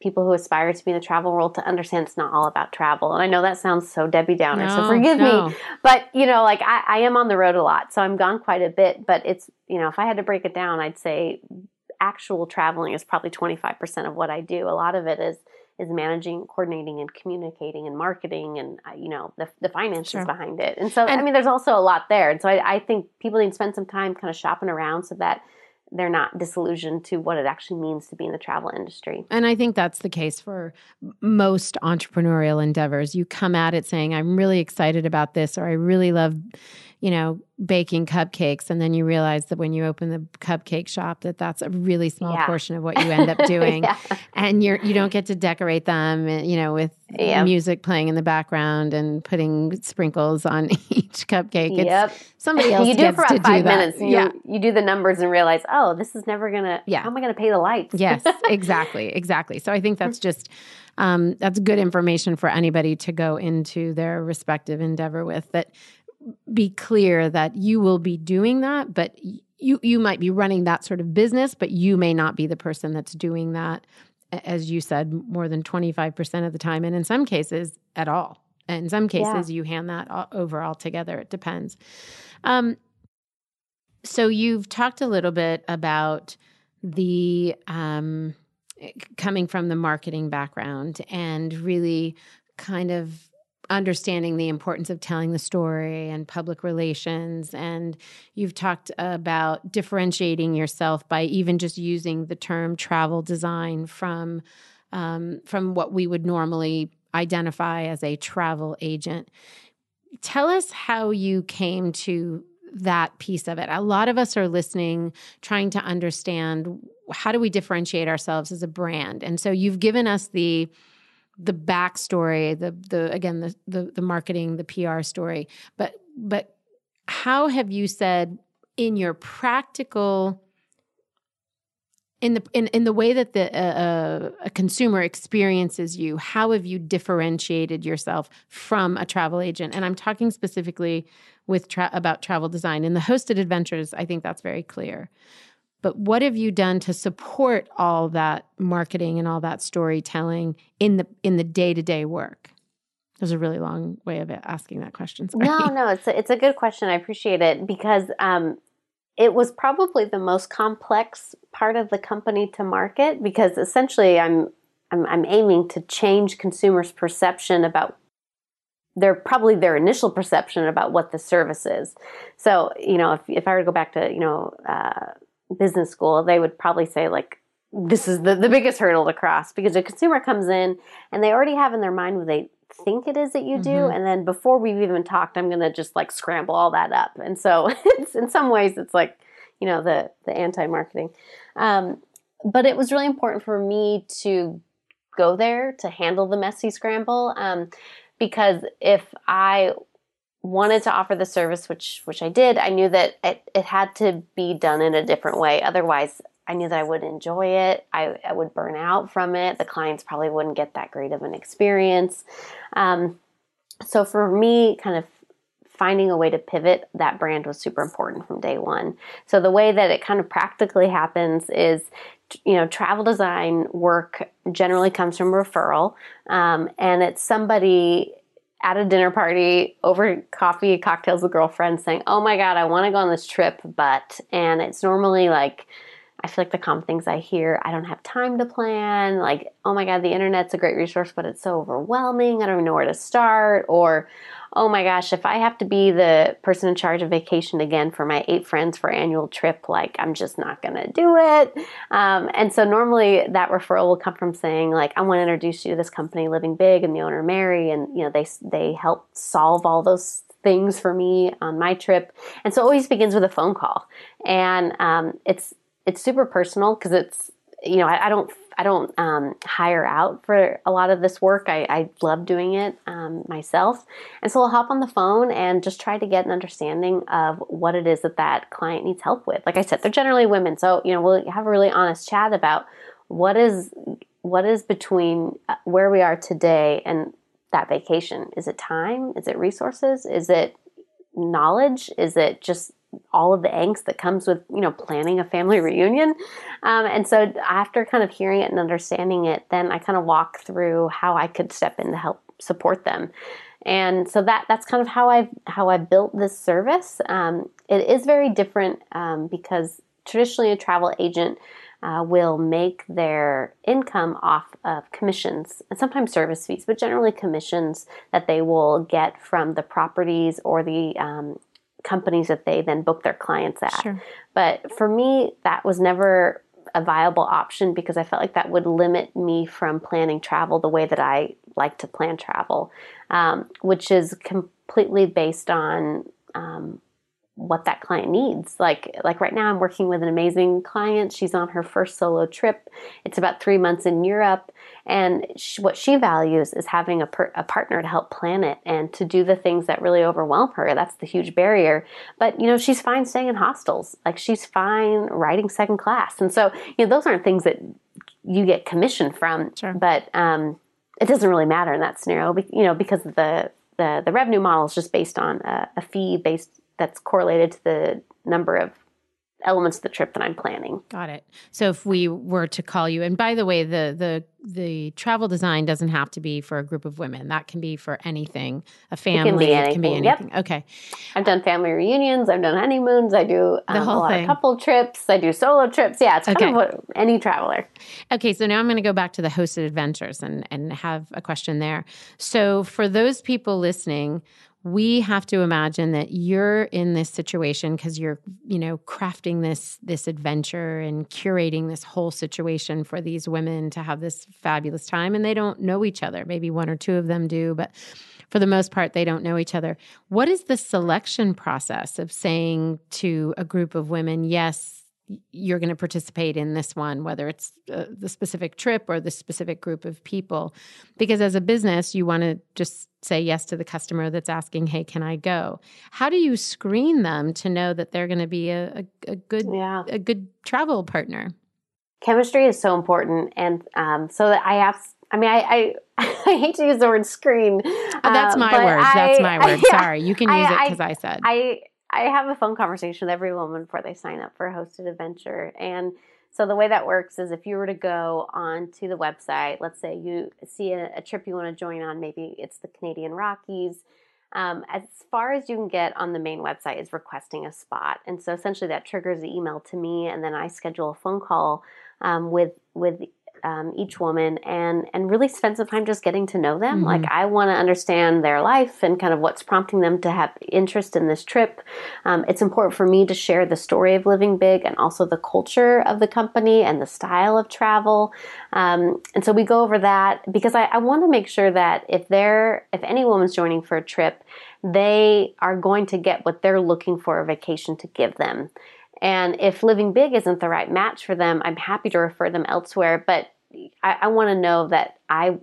people who aspire to be in the travel world to understand it's not all about travel. And I know that sounds so Debbie Downer, no, so forgive no. me. But you know, like I, I am on the road a lot, so I'm gone quite a bit. But it's you know, if I had to break it down, I'd say actual traveling is probably 25% of what I do. A lot of it is is managing, coordinating, and communicating, and marketing, and uh, you know the the finances sure. behind it. And so, and, I mean, there's also a lot there. And so, I, I think people need to spend some time kind of shopping around so that they're not disillusioned to what it actually means to be in the travel industry. And I think that's the case for most entrepreneurial endeavors. You come at it saying, I'm really excited about this, or I really love you know, baking cupcakes, and then you realize that when you open the cupcake shop, that that's a really small yeah. portion of what you end up doing, yeah. and you're you don't get to decorate them, eh, you know, with yep. music playing in the background and putting sprinkles on each cupcake. It's yep. Somebody else you do it for about five minutes. You, yeah, you do the numbers and realize, oh, this is never gonna. Yeah, how am I gonna pay the lights? yes, exactly, exactly. So I think that's just. Um, that's good information for anybody to go into their respective endeavor with that be clear that you will be doing that, but you you might be running that sort of business, but you may not be the person that's doing that, as you said, more than twenty five percent of the time, and in some cases at all. And in some cases, yeah. you hand that over altogether. It depends. Um, so you've talked a little bit about the um, coming from the marketing background and really kind of understanding the importance of telling the story and public relations. And you've talked about differentiating yourself by even just using the term travel design from um, from what we would normally identify as a travel agent. Tell us how you came to that piece of it. A lot of us are listening, trying to understand how do we differentiate ourselves as a brand. And so you've given us the the backstory, the the again the, the the marketing, the PR story. But but how have you said in your practical in the in, in the way that the uh, uh, a consumer experiences you how have you differentiated yourself from a travel agent? And i'm talking specifically with tra- about travel design. In the hosted adventures i think that's very clear but what have you done to support all that marketing and all that storytelling in the in the day-to-day work? There's a really long way of asking that question Sorry. no no it's a, it's a good question. I appreciate it because um, it was probably the most complex part of the company to market because essentially i'm i'm, I'm aiming to change consumers perception about their probably their initial perception about what the service is. So you know if, if i were to go back to you know uh, business school, they would probably say like this is the, the biggest hurdle to cross because a consumer comes in and they already have in their mind what they think it is that you do mm-hmm. and then before we've even talked i'm going to just like scramble all that up and so it's in some ways it's like you know the the anti-marketing um, but it was really important for me to go there to handle the messy scramble um, because if i wanted to offer the service, which which I did, I knew that it, it had to be done in a different way. Otherwise, I knew that I would enjoy it. I, I would burn out from it. The clients probably wouldn't get that great of an experience. Um, so for me, kind of finding a way to pivot that brand was super important from day one. So the way that it kind of practically happens is you know, travel design work generally comes from referral, um, and it's somebody at a dinner party over coffee, cocktails with girlfriends saying, Oh my God, I want to go on this trip, but, and it's normally like, I feel like the common things I hear, I don't have time to plan. Like, oh my God, the internet's a great resource, but it's so overwhelming. I don't even know where to start. Or, oh my gosh, if I have to be the person in charge of vacation again for my eight friends for annual trip, like I'm just not going to do it. Um, and so normally that referral will come from saying like, I want to introduce you to this company, Living Big, and the owner Mary, and you know they they help solve all those things for me on my trip. And so it always begins with a phone call, and um, it's it's super personal because it's you know I, I don't I don't um, hire out for a lot of this work. I, I love doing it um, myself. And so I'll hop on the phone and just try to get an understanding of what it is that that client needs help with. Like I said, they're generally women. So, you know, we'll have a really honest chat about what is what is between uh, where we are today and that vacation. Is it time? Is it resources? Is it knowledge? Is it just all of the angst that comes with you know planning a family reunion. Um, and so after kind of hearing it and understanding it then i kind of walk through how i could step in to help support them. And so that that's kind of how i how i built this service. Um, it is very different um, because traditionally a travel agent uh, will make their income off of commissions and sometimes service fees, but generally commissions that they will get from the properties or the um, companies that they then book their clients at. Sure. But for me, that was never a viable option because I felt like that would limit me from planning travel the way that I like to plan travel, um, which is completely based on um, what that client needs. Like like right now I'm working with an amazing client. She's on her first solo trip. It's about 3 months in Europe and she, what she values is having a, per, a partner to help plan it and to do the things that really overwhelm her. That's the huge barrier. But you know, she's fine staying in hostels. Like she's fine riding second class. And so, you know, those aren't things that you get commission from. Sure. But um, it doesn't really matter in that scenario, you know, because the the, the revenue model is just based on a, a fee based that's correlated to the number of elements of the trip that I'm planning. Got it. So if we were to call you, and by the way, the the the travel design doesn't have to be for a group of women. That can be for anything. A family. It can be anything. Can be anything. Yep. Okay. I've done family reunions. I've done honeymoons. I do um, the whole a lot thing. of couple trips. I do solo trips. Yeah, it's kind okay. of what any traveler. Okay, so now I'm going to go back to the hosted adventures and and have a question there. So for those people listening we have to imagine that you're in this situation because you're you know crafting this this adventure and curating this whole situation for these women to have this fabulous time. And they don't know each other. Maybe one or two of them do but for the most part they don't know each other. What is the selection process of saying to a group of women yes you're going to participate in this one, whether it's uh, the specific trip or the specific group of people. Because as a business, you want to just say yes to the customer that's asking, "Hey, can I go?" How do you screen them to know that they're going to be a, a, a good yeah. a good travel partner? Chemistry is so important, and um, so that I have. I mean, I, I, I hate to use the word screen. Oh, that's uh, my word. I, that's my word. Yeah, Sorry, you can use it because I, said. I I have a phone conversation with every woman before they sign up for a hosted adventure. And so the way that works is if you were to go onto the website, let's say you see a, a trip you want to join on, maybe it's the Canadian Rockies. Um, as far as you can get on the main website is requesting a spot, and so essentially that triggers the email to me, and then I schedule a phone call um, with with um, each woman and and really spend some time just getting to know them. Mm-hmm. Like I want to understand their life and kind of what's prompting them to have interest in this trip. Um, it's important for me to share the story of living big and also the culture of the company and the style of travel. Um, and so we go over that because I, I want to make sure that if they're if any woman's joining for a trip, they are going to get what they're looking for a vacation to give them. And if living big isn't the right match for them, I'm happy to refer them elsewhere. But I, I want to know that I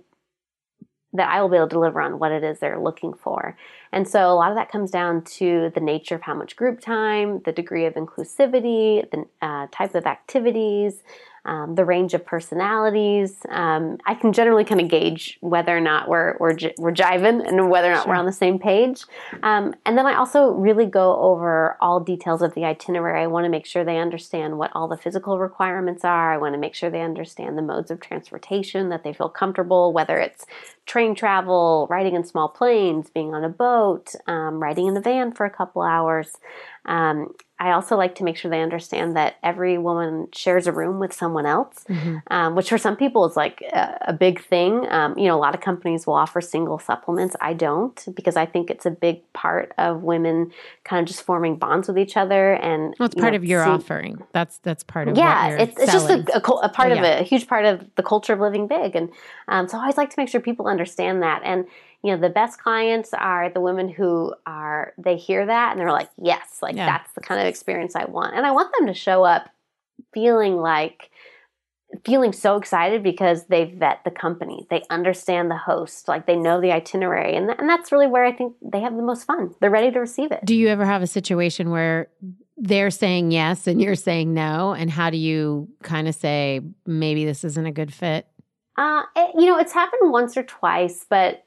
that I will be able to deliver on what it is they're looking for. And so a lot of that comes down to the nature of how much group time, the degree of inclusivity, the uh, type of activities, um, the range of personalities. Um, I can generally kind of gauge whether or not we're we're, we're jiving and whether or not sure. we're on the same page. Um, and then I also really go over all details of the itinerary. I want to make sure they understand what all the physical requirements are. I want to make sure they understand the modes of transportation that they feel comfortable, whether it's train travel, riding in small planes, being on a boat, um, riding in the van for a couple hours. Um, I also like to make sure they understand that every woman shares a room with someone else, mm-hmm. um, which for some people is like a, a big thing. Um, you know, a lot of companies will offer single supplements. I don't because I think it's a big part of women kind of just forming bonds with each other. And well, it's part know, of your see, offering. That's that's part of yeah. it's, it's just a, a, a part yeah. of it, a huge part of the culture of living big. And um, so I always like to make sure people understand that. And you know the best clients are the women who are they hear that and they're like yes like yeah. that's the kind of experience i want. And i want them to show up feeling like feeling so excited because they vet the company. They understand the host. Like they know the itinerary. And, and that's really where i think they have the most fun. They're ready to receive it. Do you ever have a situation where they're saying yes and you're saying no? And how do you kind of say maybe this isn't a good fit uh, it, you know it's happened once or twice but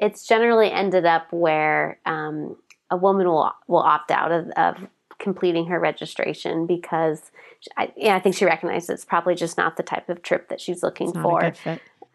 it's generally ended up where um, a woman will will opt out of, of completing her registration because I, yeah, I think she recognizes it's probably just not the type of trip that she's looking for.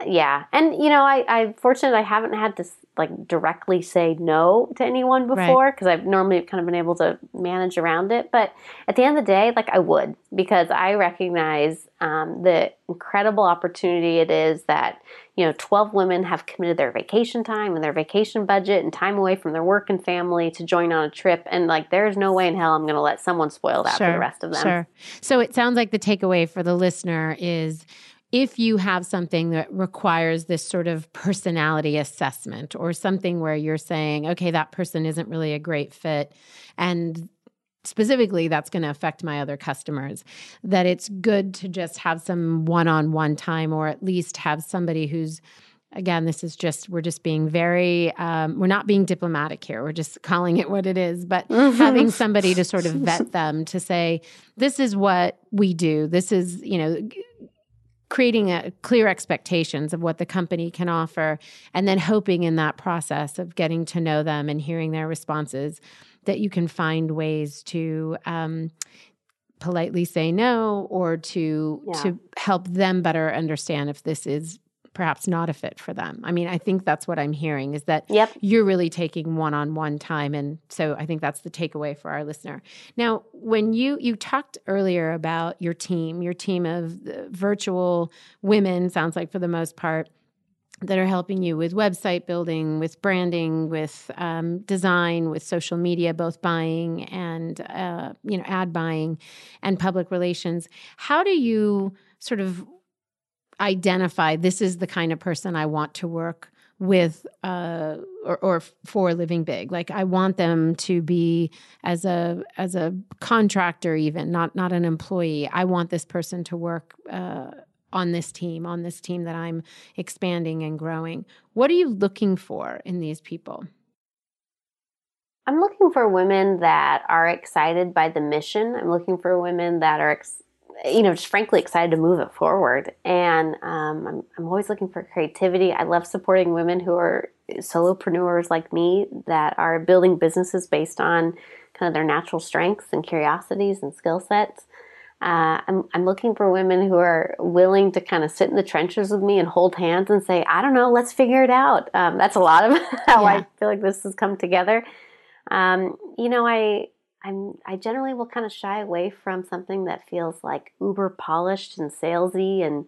Yeah, and you know, I, I'm fortunate I haven't had to like directly say no to anyone before because right. I've normally kind of been able to manage around it. But at the end of the day, like I would because I recognize um, the incredible opportunity it is that you know 12 women have committed their vacation time and their vacation budget and time away from their work and family to join on a trip and like there's no way in hell i'm going to let someone spoil that sure, for the rest of them sure so it sounds like the takeaway for the listener is if you have something that requires this sort of personality assessment or something where you're saying okay that person isn't really a great fit and specifically that's going to affect my other customers that it's good to just have some one-on-one time or at least have somebody who's again this is just we're just being very um, we're not being diplomatic here we're just calling it what it is but mm-hmm. having somebody to sort of vet them to say this is what we do this is you know creating a clear expectations of what the company can offer and then hoping in that process of getting to know them and hearing their responses that you can find ways to um, politely say no or to yeah. to help them better understand if this is perhaps not a fit for them. I mean, I think that's what I'm hearing is that yep. you're really taking one-on-one time and so I think that's the takeaway for our listener. Now, when you you talked earlier about your team, your team of virtual women sounds like for the most part that are helping you with website building, with branding, with um, design, with social media, both buying and uh, you know ad buying and public relations. How do you sort of identify this is the kind of person I want to work with uh, or, or, for living big. Like i want them to be as a as a contractor even not not an employee. I want this person to work uh, on this team on this team that i'm expanding and growing. What are you looking for in these people? I'm looking for women that are excited by the mission. I'm looking for women that are ex- you know, just frankly excited to move it forward. And um, I'm, I'm always looking for creativity. I love supporting women who are solopreneurs like me that are building businesses based on kind of their natural strengths and curiosities and skill sets. Uh, I'm, I'm looking for women who are willing to kind of sit in the trenches with me and hold hands and say, I don't know, let's figure it out. Um, that's a lot of how yeah. I feel like this has come together. Um, you know, I I'm I generally will kind of shy away from something that feels like uber polished and salesy and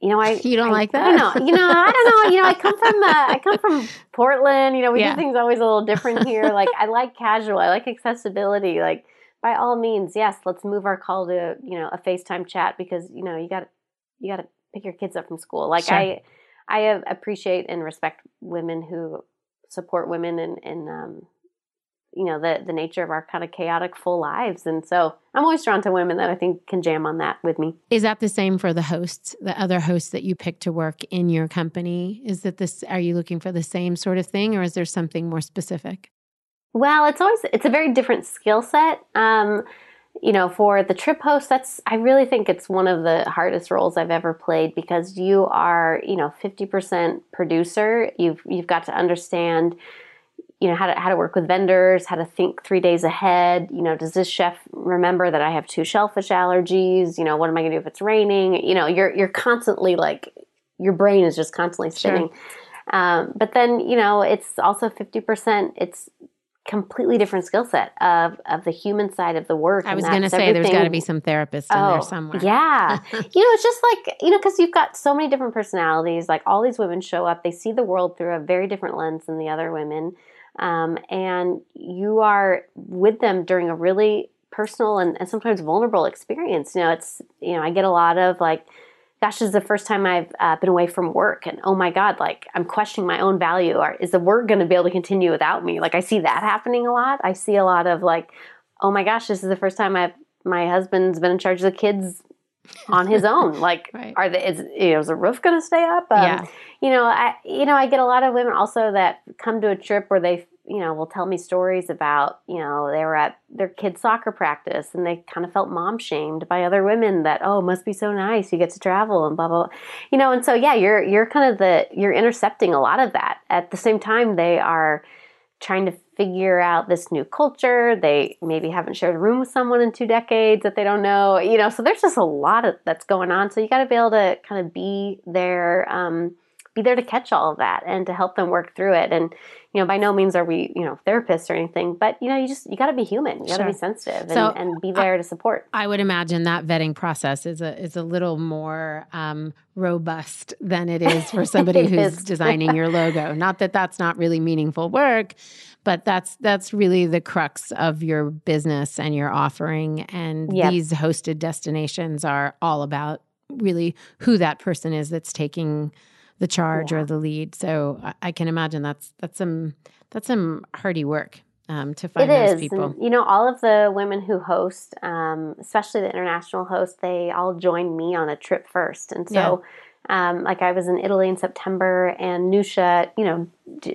you know, I you don't I, like that. I know. You know, I don't know. You know, I come from uh, I come from Portland. You know, we yeah. do things always a little different here. Like I like casual. I like accessibility. Like by all means, yes, let's move our call to you know a FaceTime chat because you know you got you got to pick your kids up from school. Like sure. I I appreciate and respect women who support women and and um, you know the the nature of our kind of chaotic full lives. And so i'm always drawn to women that i think can jam on that with me. Is that the same for the hosts the other hosts that you pick to work in your company? Is that this are you looking for the same sort of thing or is there something more specific? Well it's always it's a very different skill set. Um, you know for the trip host that's i really think it's one of the hardest roles i've ever played because you are you know 50% producer. You've you've got to understand you know how to how to work with vendors, how to think three days ahead. You know, does this chef remember that I have two shellfish allergies? You know, what am I going to do if it's raining? You know, you're you're constantly like your brain is just constantly spinning. Sure. Um, but then you know, it's also fifty percent. It's completely different skill set of of the human side of the work. I was going to say everything. there's got to be some therapist in oh, there somewhere. Yeah, you know, it's just like you know because you've got so many different personalities. Like all these women show up, they see the world through a very different lens than the other women. Um, and you are with them during a really personal and, and, sometimes vulnerable experience. You know, it's, you know, I get a lot of like, gosh, this is the first time I've uh, been away from work. And oh my God, like I'm questioning my own value. Or is the work going to be able to continue without me? Like I see that happening a lot. I see a lot of like, oh my gosh, this is the first time I've, my husband's been in charge of the kids on his own. Like, right. are the is you know is the roof going to stay up? Um, yeah. You know, I you know I get a lot of women also that come to a trip where they you know will tell me stories about you know they were at their kids soccer practice and they kind of felt mom shamed by other women that oh must be so nice you get to travel and blah blah, blah. you know and so yeah you're you're kind of the you're intercepting a lot of that at the same time they are trying to figure out this new culture. They maybe haven't shared a room with someone in two decades that they don't know, you know. So there's just a lot of that's going on. So you got to be able to kind of be there, um, be there to catch all of that and to help them work through it. And you know, by no means are we, you know, therapists or anything, but you know, you just you got to be human. You got to sure. be sensitive and, so, and, be there I, to support. I would imagine that vetting process is a is a little more um, robust than it is for somebody who's designing your logo. Not that that's not really meaningful work, but that's that's really the crux of your business and your offering. And yep. these hosted destinations are all about really who that person is that's taking the charge yeah. or the lead. So I, I, can imagine that's that's some that's some hardy work um, to find it those is. people. And, you know, all of the women who host, um, especially the international hosts, they all join me on a trip first, and so. Yeah. Um, like I was in Italy in September, and Nusha, you know,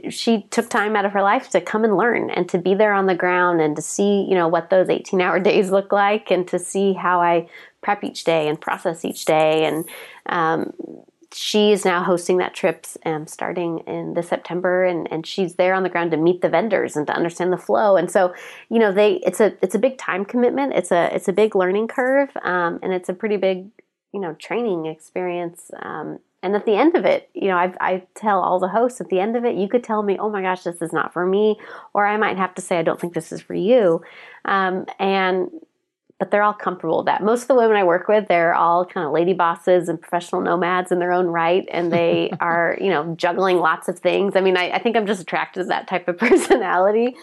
she took time out of her life to come and learn and to be there on the ground and to see, you know, what those 18 hour days look like and to see how I prep each day and process each day. And um, she is now hosting that trip um, starting in the September, and, and she's there on the ground to meet the vendors and to understand the flow. And so, you know, they it's a it's a big time commitment. It's a it's a big learning curve, um, and it's a pretty big you know training experience. Um, and at the end of it, you know, I, I tell all the hosts at the end of it, you could tell me, oh my gosh, this is not for me, or I might have to say, I don't think this is for you. Um, and but they're all comfortable with that. Most of the women I work with, they're all kind of lady bosses and professional nomads in their own right, and they are, you know, juggling lots of things. I mean, I, I think I'm just attracted to that type of personality.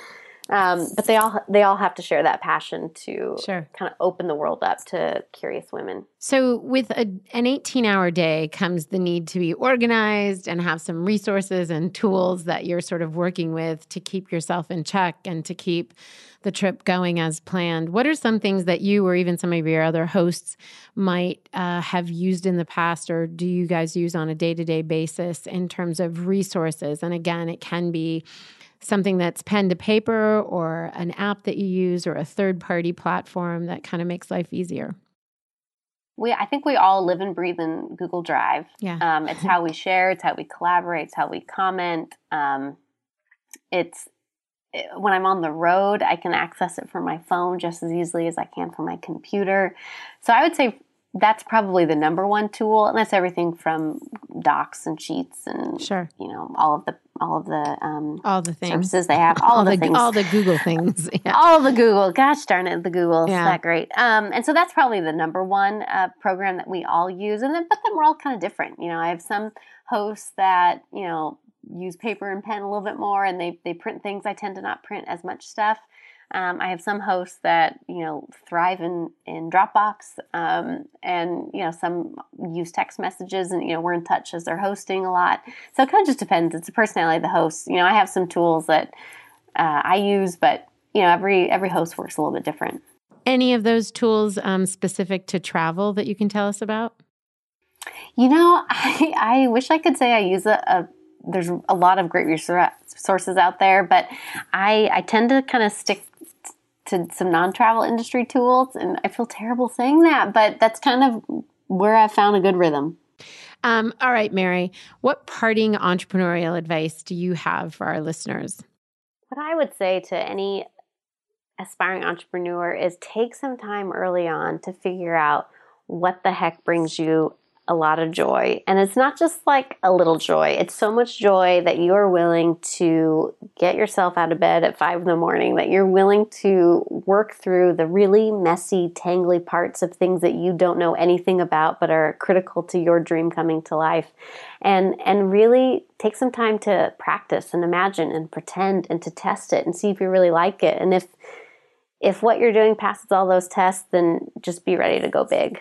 Um, but they all they all have to share that passion to sure. kind of open the world up to curious women. So, with a, an 18 hour day comes the need to be organized and have some resources and tools that you're sort of working with to keep yourself in check and to keep the trip going as planned. What are some things that you or even some of your other hosts might uh, have used in the past, or do you guys use on a day to day basis in terms of resources? And again, it can be something that's pen to paper or an app that you use or a third party platform that kind of makes life easier? We, I think we all live and breathe in Google Drive. Yeah. Um, it's how we share, it's how we collaborate, it's how we comment. Um, it's eh, when I'm on the road, I can access it from my phone just as easily as I can from my computer. So I would say that's probably the number one tool, and that's everything from docs and sheets and Sure. you know all of the all of the um, All the things. services they have, all, the, things, all the Google things. Yeah. all the Google. Gosh darn it, the Google. is Yeah. that great. Um, and so that's probably the number one uh, program that we all use. And then, but then we're all kind of different. You know, I have some hosts that you know use paper and pen a little bit more, and they they print things. I tend to not print as much stuff. Um, I have some hosts that you know thrive in in Dropbox, um, and you know some use text messages, and you know we're in touch as they're hosting a lot. So it kind of just depends. It's the personality of the host. You know, I have some tools that uh, I use, but you know every every host works a little bit different. Any of those tools um, specific to travel that you can tell us about? You know, I, I wish I could say I use a, a there's a lot of great resources out there, but I I tend to kind of stick to some non-travel industry tools, and I feel terrible saying that, but that's kind of where I found a good rhythm. Um, all right, Mary, what parting entrepreneurial advice do you have for our listeners? What I would say to any aspiring entrepreneur is take some time early on to figure out what the heck brings you a lot of joy. And it's not just like a little joy, it's so much joy that you're willing to get yourself out of bed at five in the morning, that you're willing to work through the really messy, tangly parts of things that you don't know anything about but are critical to your dream coming to life. And and really take some time to practice and imagine and pretend and to test it and see if you really like it. And if if what you're doing passes all those tests, then just be ready to go big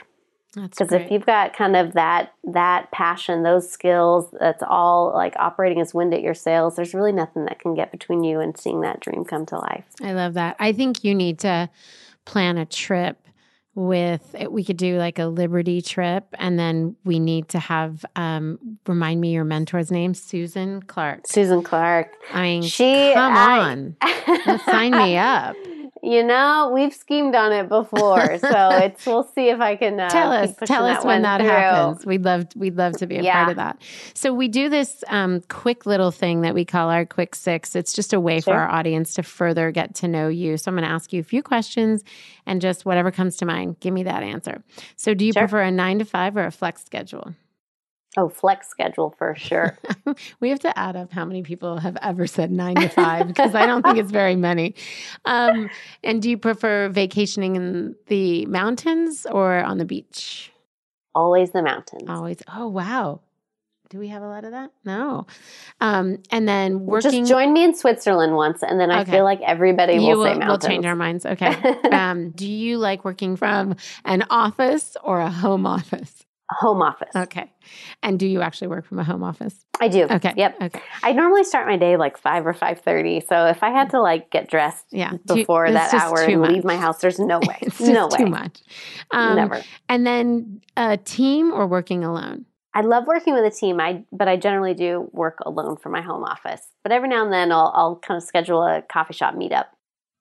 because if you've got kind of that that passion those skills that's all like operating as wind at your sails there's really nothing that can get between you and seeing that dream come to life. I love that. I think you need to plan a trip with we could do like a liberty trip and then we need to have um remind me your mentor's name susan clark. Susan clark. I mean She- come I- on. Sign me up you know we've schemed on it before so it's we'll see if i can uh, tell us tell us when that through. happens. We'd love we'd love to be a Yeah. part of that. So we do this um, quick little thing that we call our quick six. It's just a way for our audience to further get to know you. So i'm going to ask you a few questions and just whatever comes to mind give me that answer. So do you Sure. prefer a nine to five or a flex schedule oh flex schedule for sure we have to add up how many people have ever said nine to five because I don't think it's very many. Um, and do you prefer vacationing in the mountains or on the beach? always the mountains Always. Oh, wow. Do we have a lot of that? No. Um, and then working. just join me in switzerland once and then i Okay. feel like everybody you will say will, we'll change our minds. Okay. um, do you like working from an office or a home office? Home office Okay. And do you actually work from a home office? i do Okay. yep Okay. I normally start my day like five or five thirty. So if I had to like get dressed Yeah. Before it's that hour and much. leave my house, there's no way. No way. too much. Um, Never. And then a team or working alone? I love working with a team. I but I generally do work alone from my home office. But every now and then I'll I'll kind of schedule a coffee shop meetup.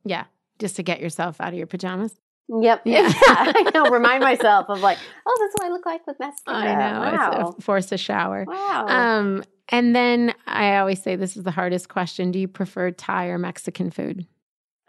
Yeah. Just to get yourself out of your pajamas. Yep. Yeah. Yeah. I know. Remind myself of like, oh, that's what I look like with mascara. I know. Wow. It's a, force a shower. wow. Um, and then I always say this is the hardest question. Do you prefer Thai or Mexican food?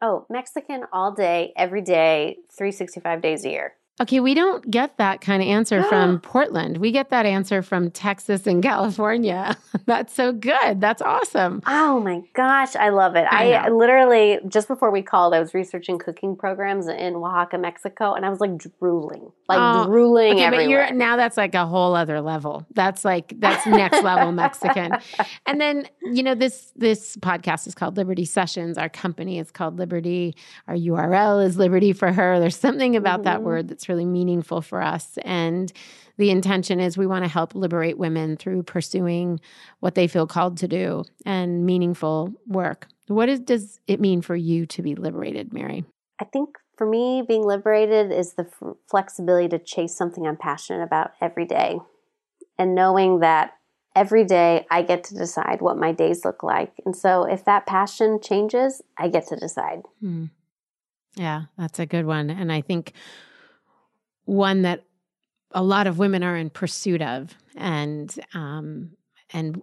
oh, Mexican all day, every day, 365 days a year. Okay, we don't get that kind of answer from Portland. We get that answer from Texas and California. That's so good. That's awesome. Oh my gosh, I love it. I I, literally just before we called, I was researching cooking programs in Oaxaca, Mexico, and I was like drooling, like Oh, drooling Okay, but everywhere. you're now that's like a whole other level. That's like that's next level Mexican. And then, you know, this this podcast is called Liberty Sessions. Our company is called Liberty. Our URL is Liberty for her. There's something about that Mhm. word that's really meaningful for us. And the intention is we want to help liberate women through pursuing what they feel called to do and meaningful work. What is, does it mean for you to be liberated, Mary? I think for me, being liberated is the f- flexibility to chase something I'm passionate about every day, and knowing that every day I get to decide what my days look like. And so, if that passion changes, I get to decide. Hmm. Yeah, that's a good one. And I think one that a lot of women are in pursuit of and um and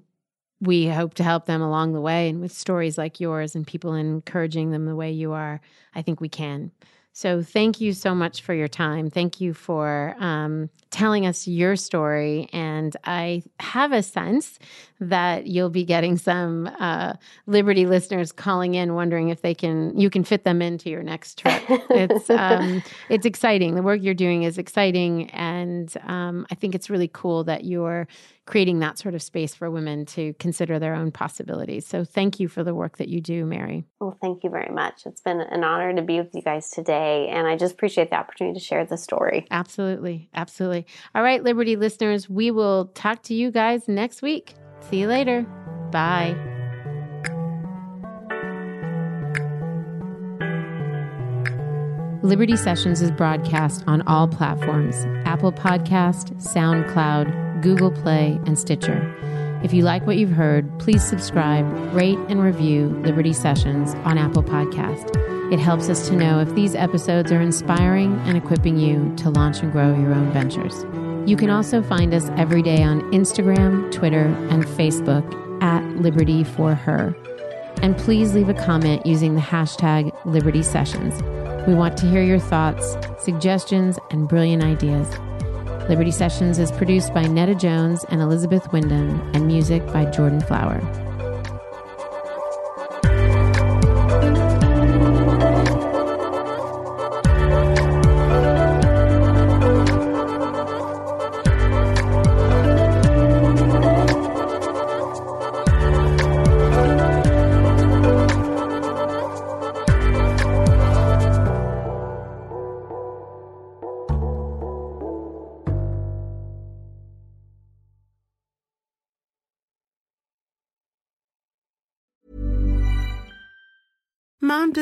we hope to help them along the way. And with stories like yours and people encouraging them the way you are, I think we can. So thank you so much for your time. Thank you for um, telling us your story. And I have a sense that you'll be getting some uh, Liberty listeners calling in, wondering if they can you can fit them into your next trip. It's um, it's exciting. The work you're doing is exciting, and um, I think it's really cool that you're creating that sort of space for women to consider their own possibilities. So thank you for the work that you do, Mary. Well, thank you very much. It's been an honor to be with you guys today, and I just appreciate the opportunity to share the story. Absolutely. Absolutely. All right, Liberty listeners, we will talk to you guys next week. See you later. Bye. Liberty Sessions is broadcast on all platforms Apple Podcast, SoundCloud, Google Play, and Stitcher. If you like what you've heard, please subscribe, rate, and review Liberty Sessions on Apple Podcast. It helps us to know if these episodes are inspiring and equipping you to launch and grow your own ventures. You can also find us every day on Instagram, Twitter, and Facebook at Liberty for Her. And please leave a comment using the hashtag Liberty Sessions. We want to hear your thoughts, suggestions, and brilliant ideas. Liberty Sessions is produced by Netta Jones and Elizabeth Wyndham, and music by Jordan Flower.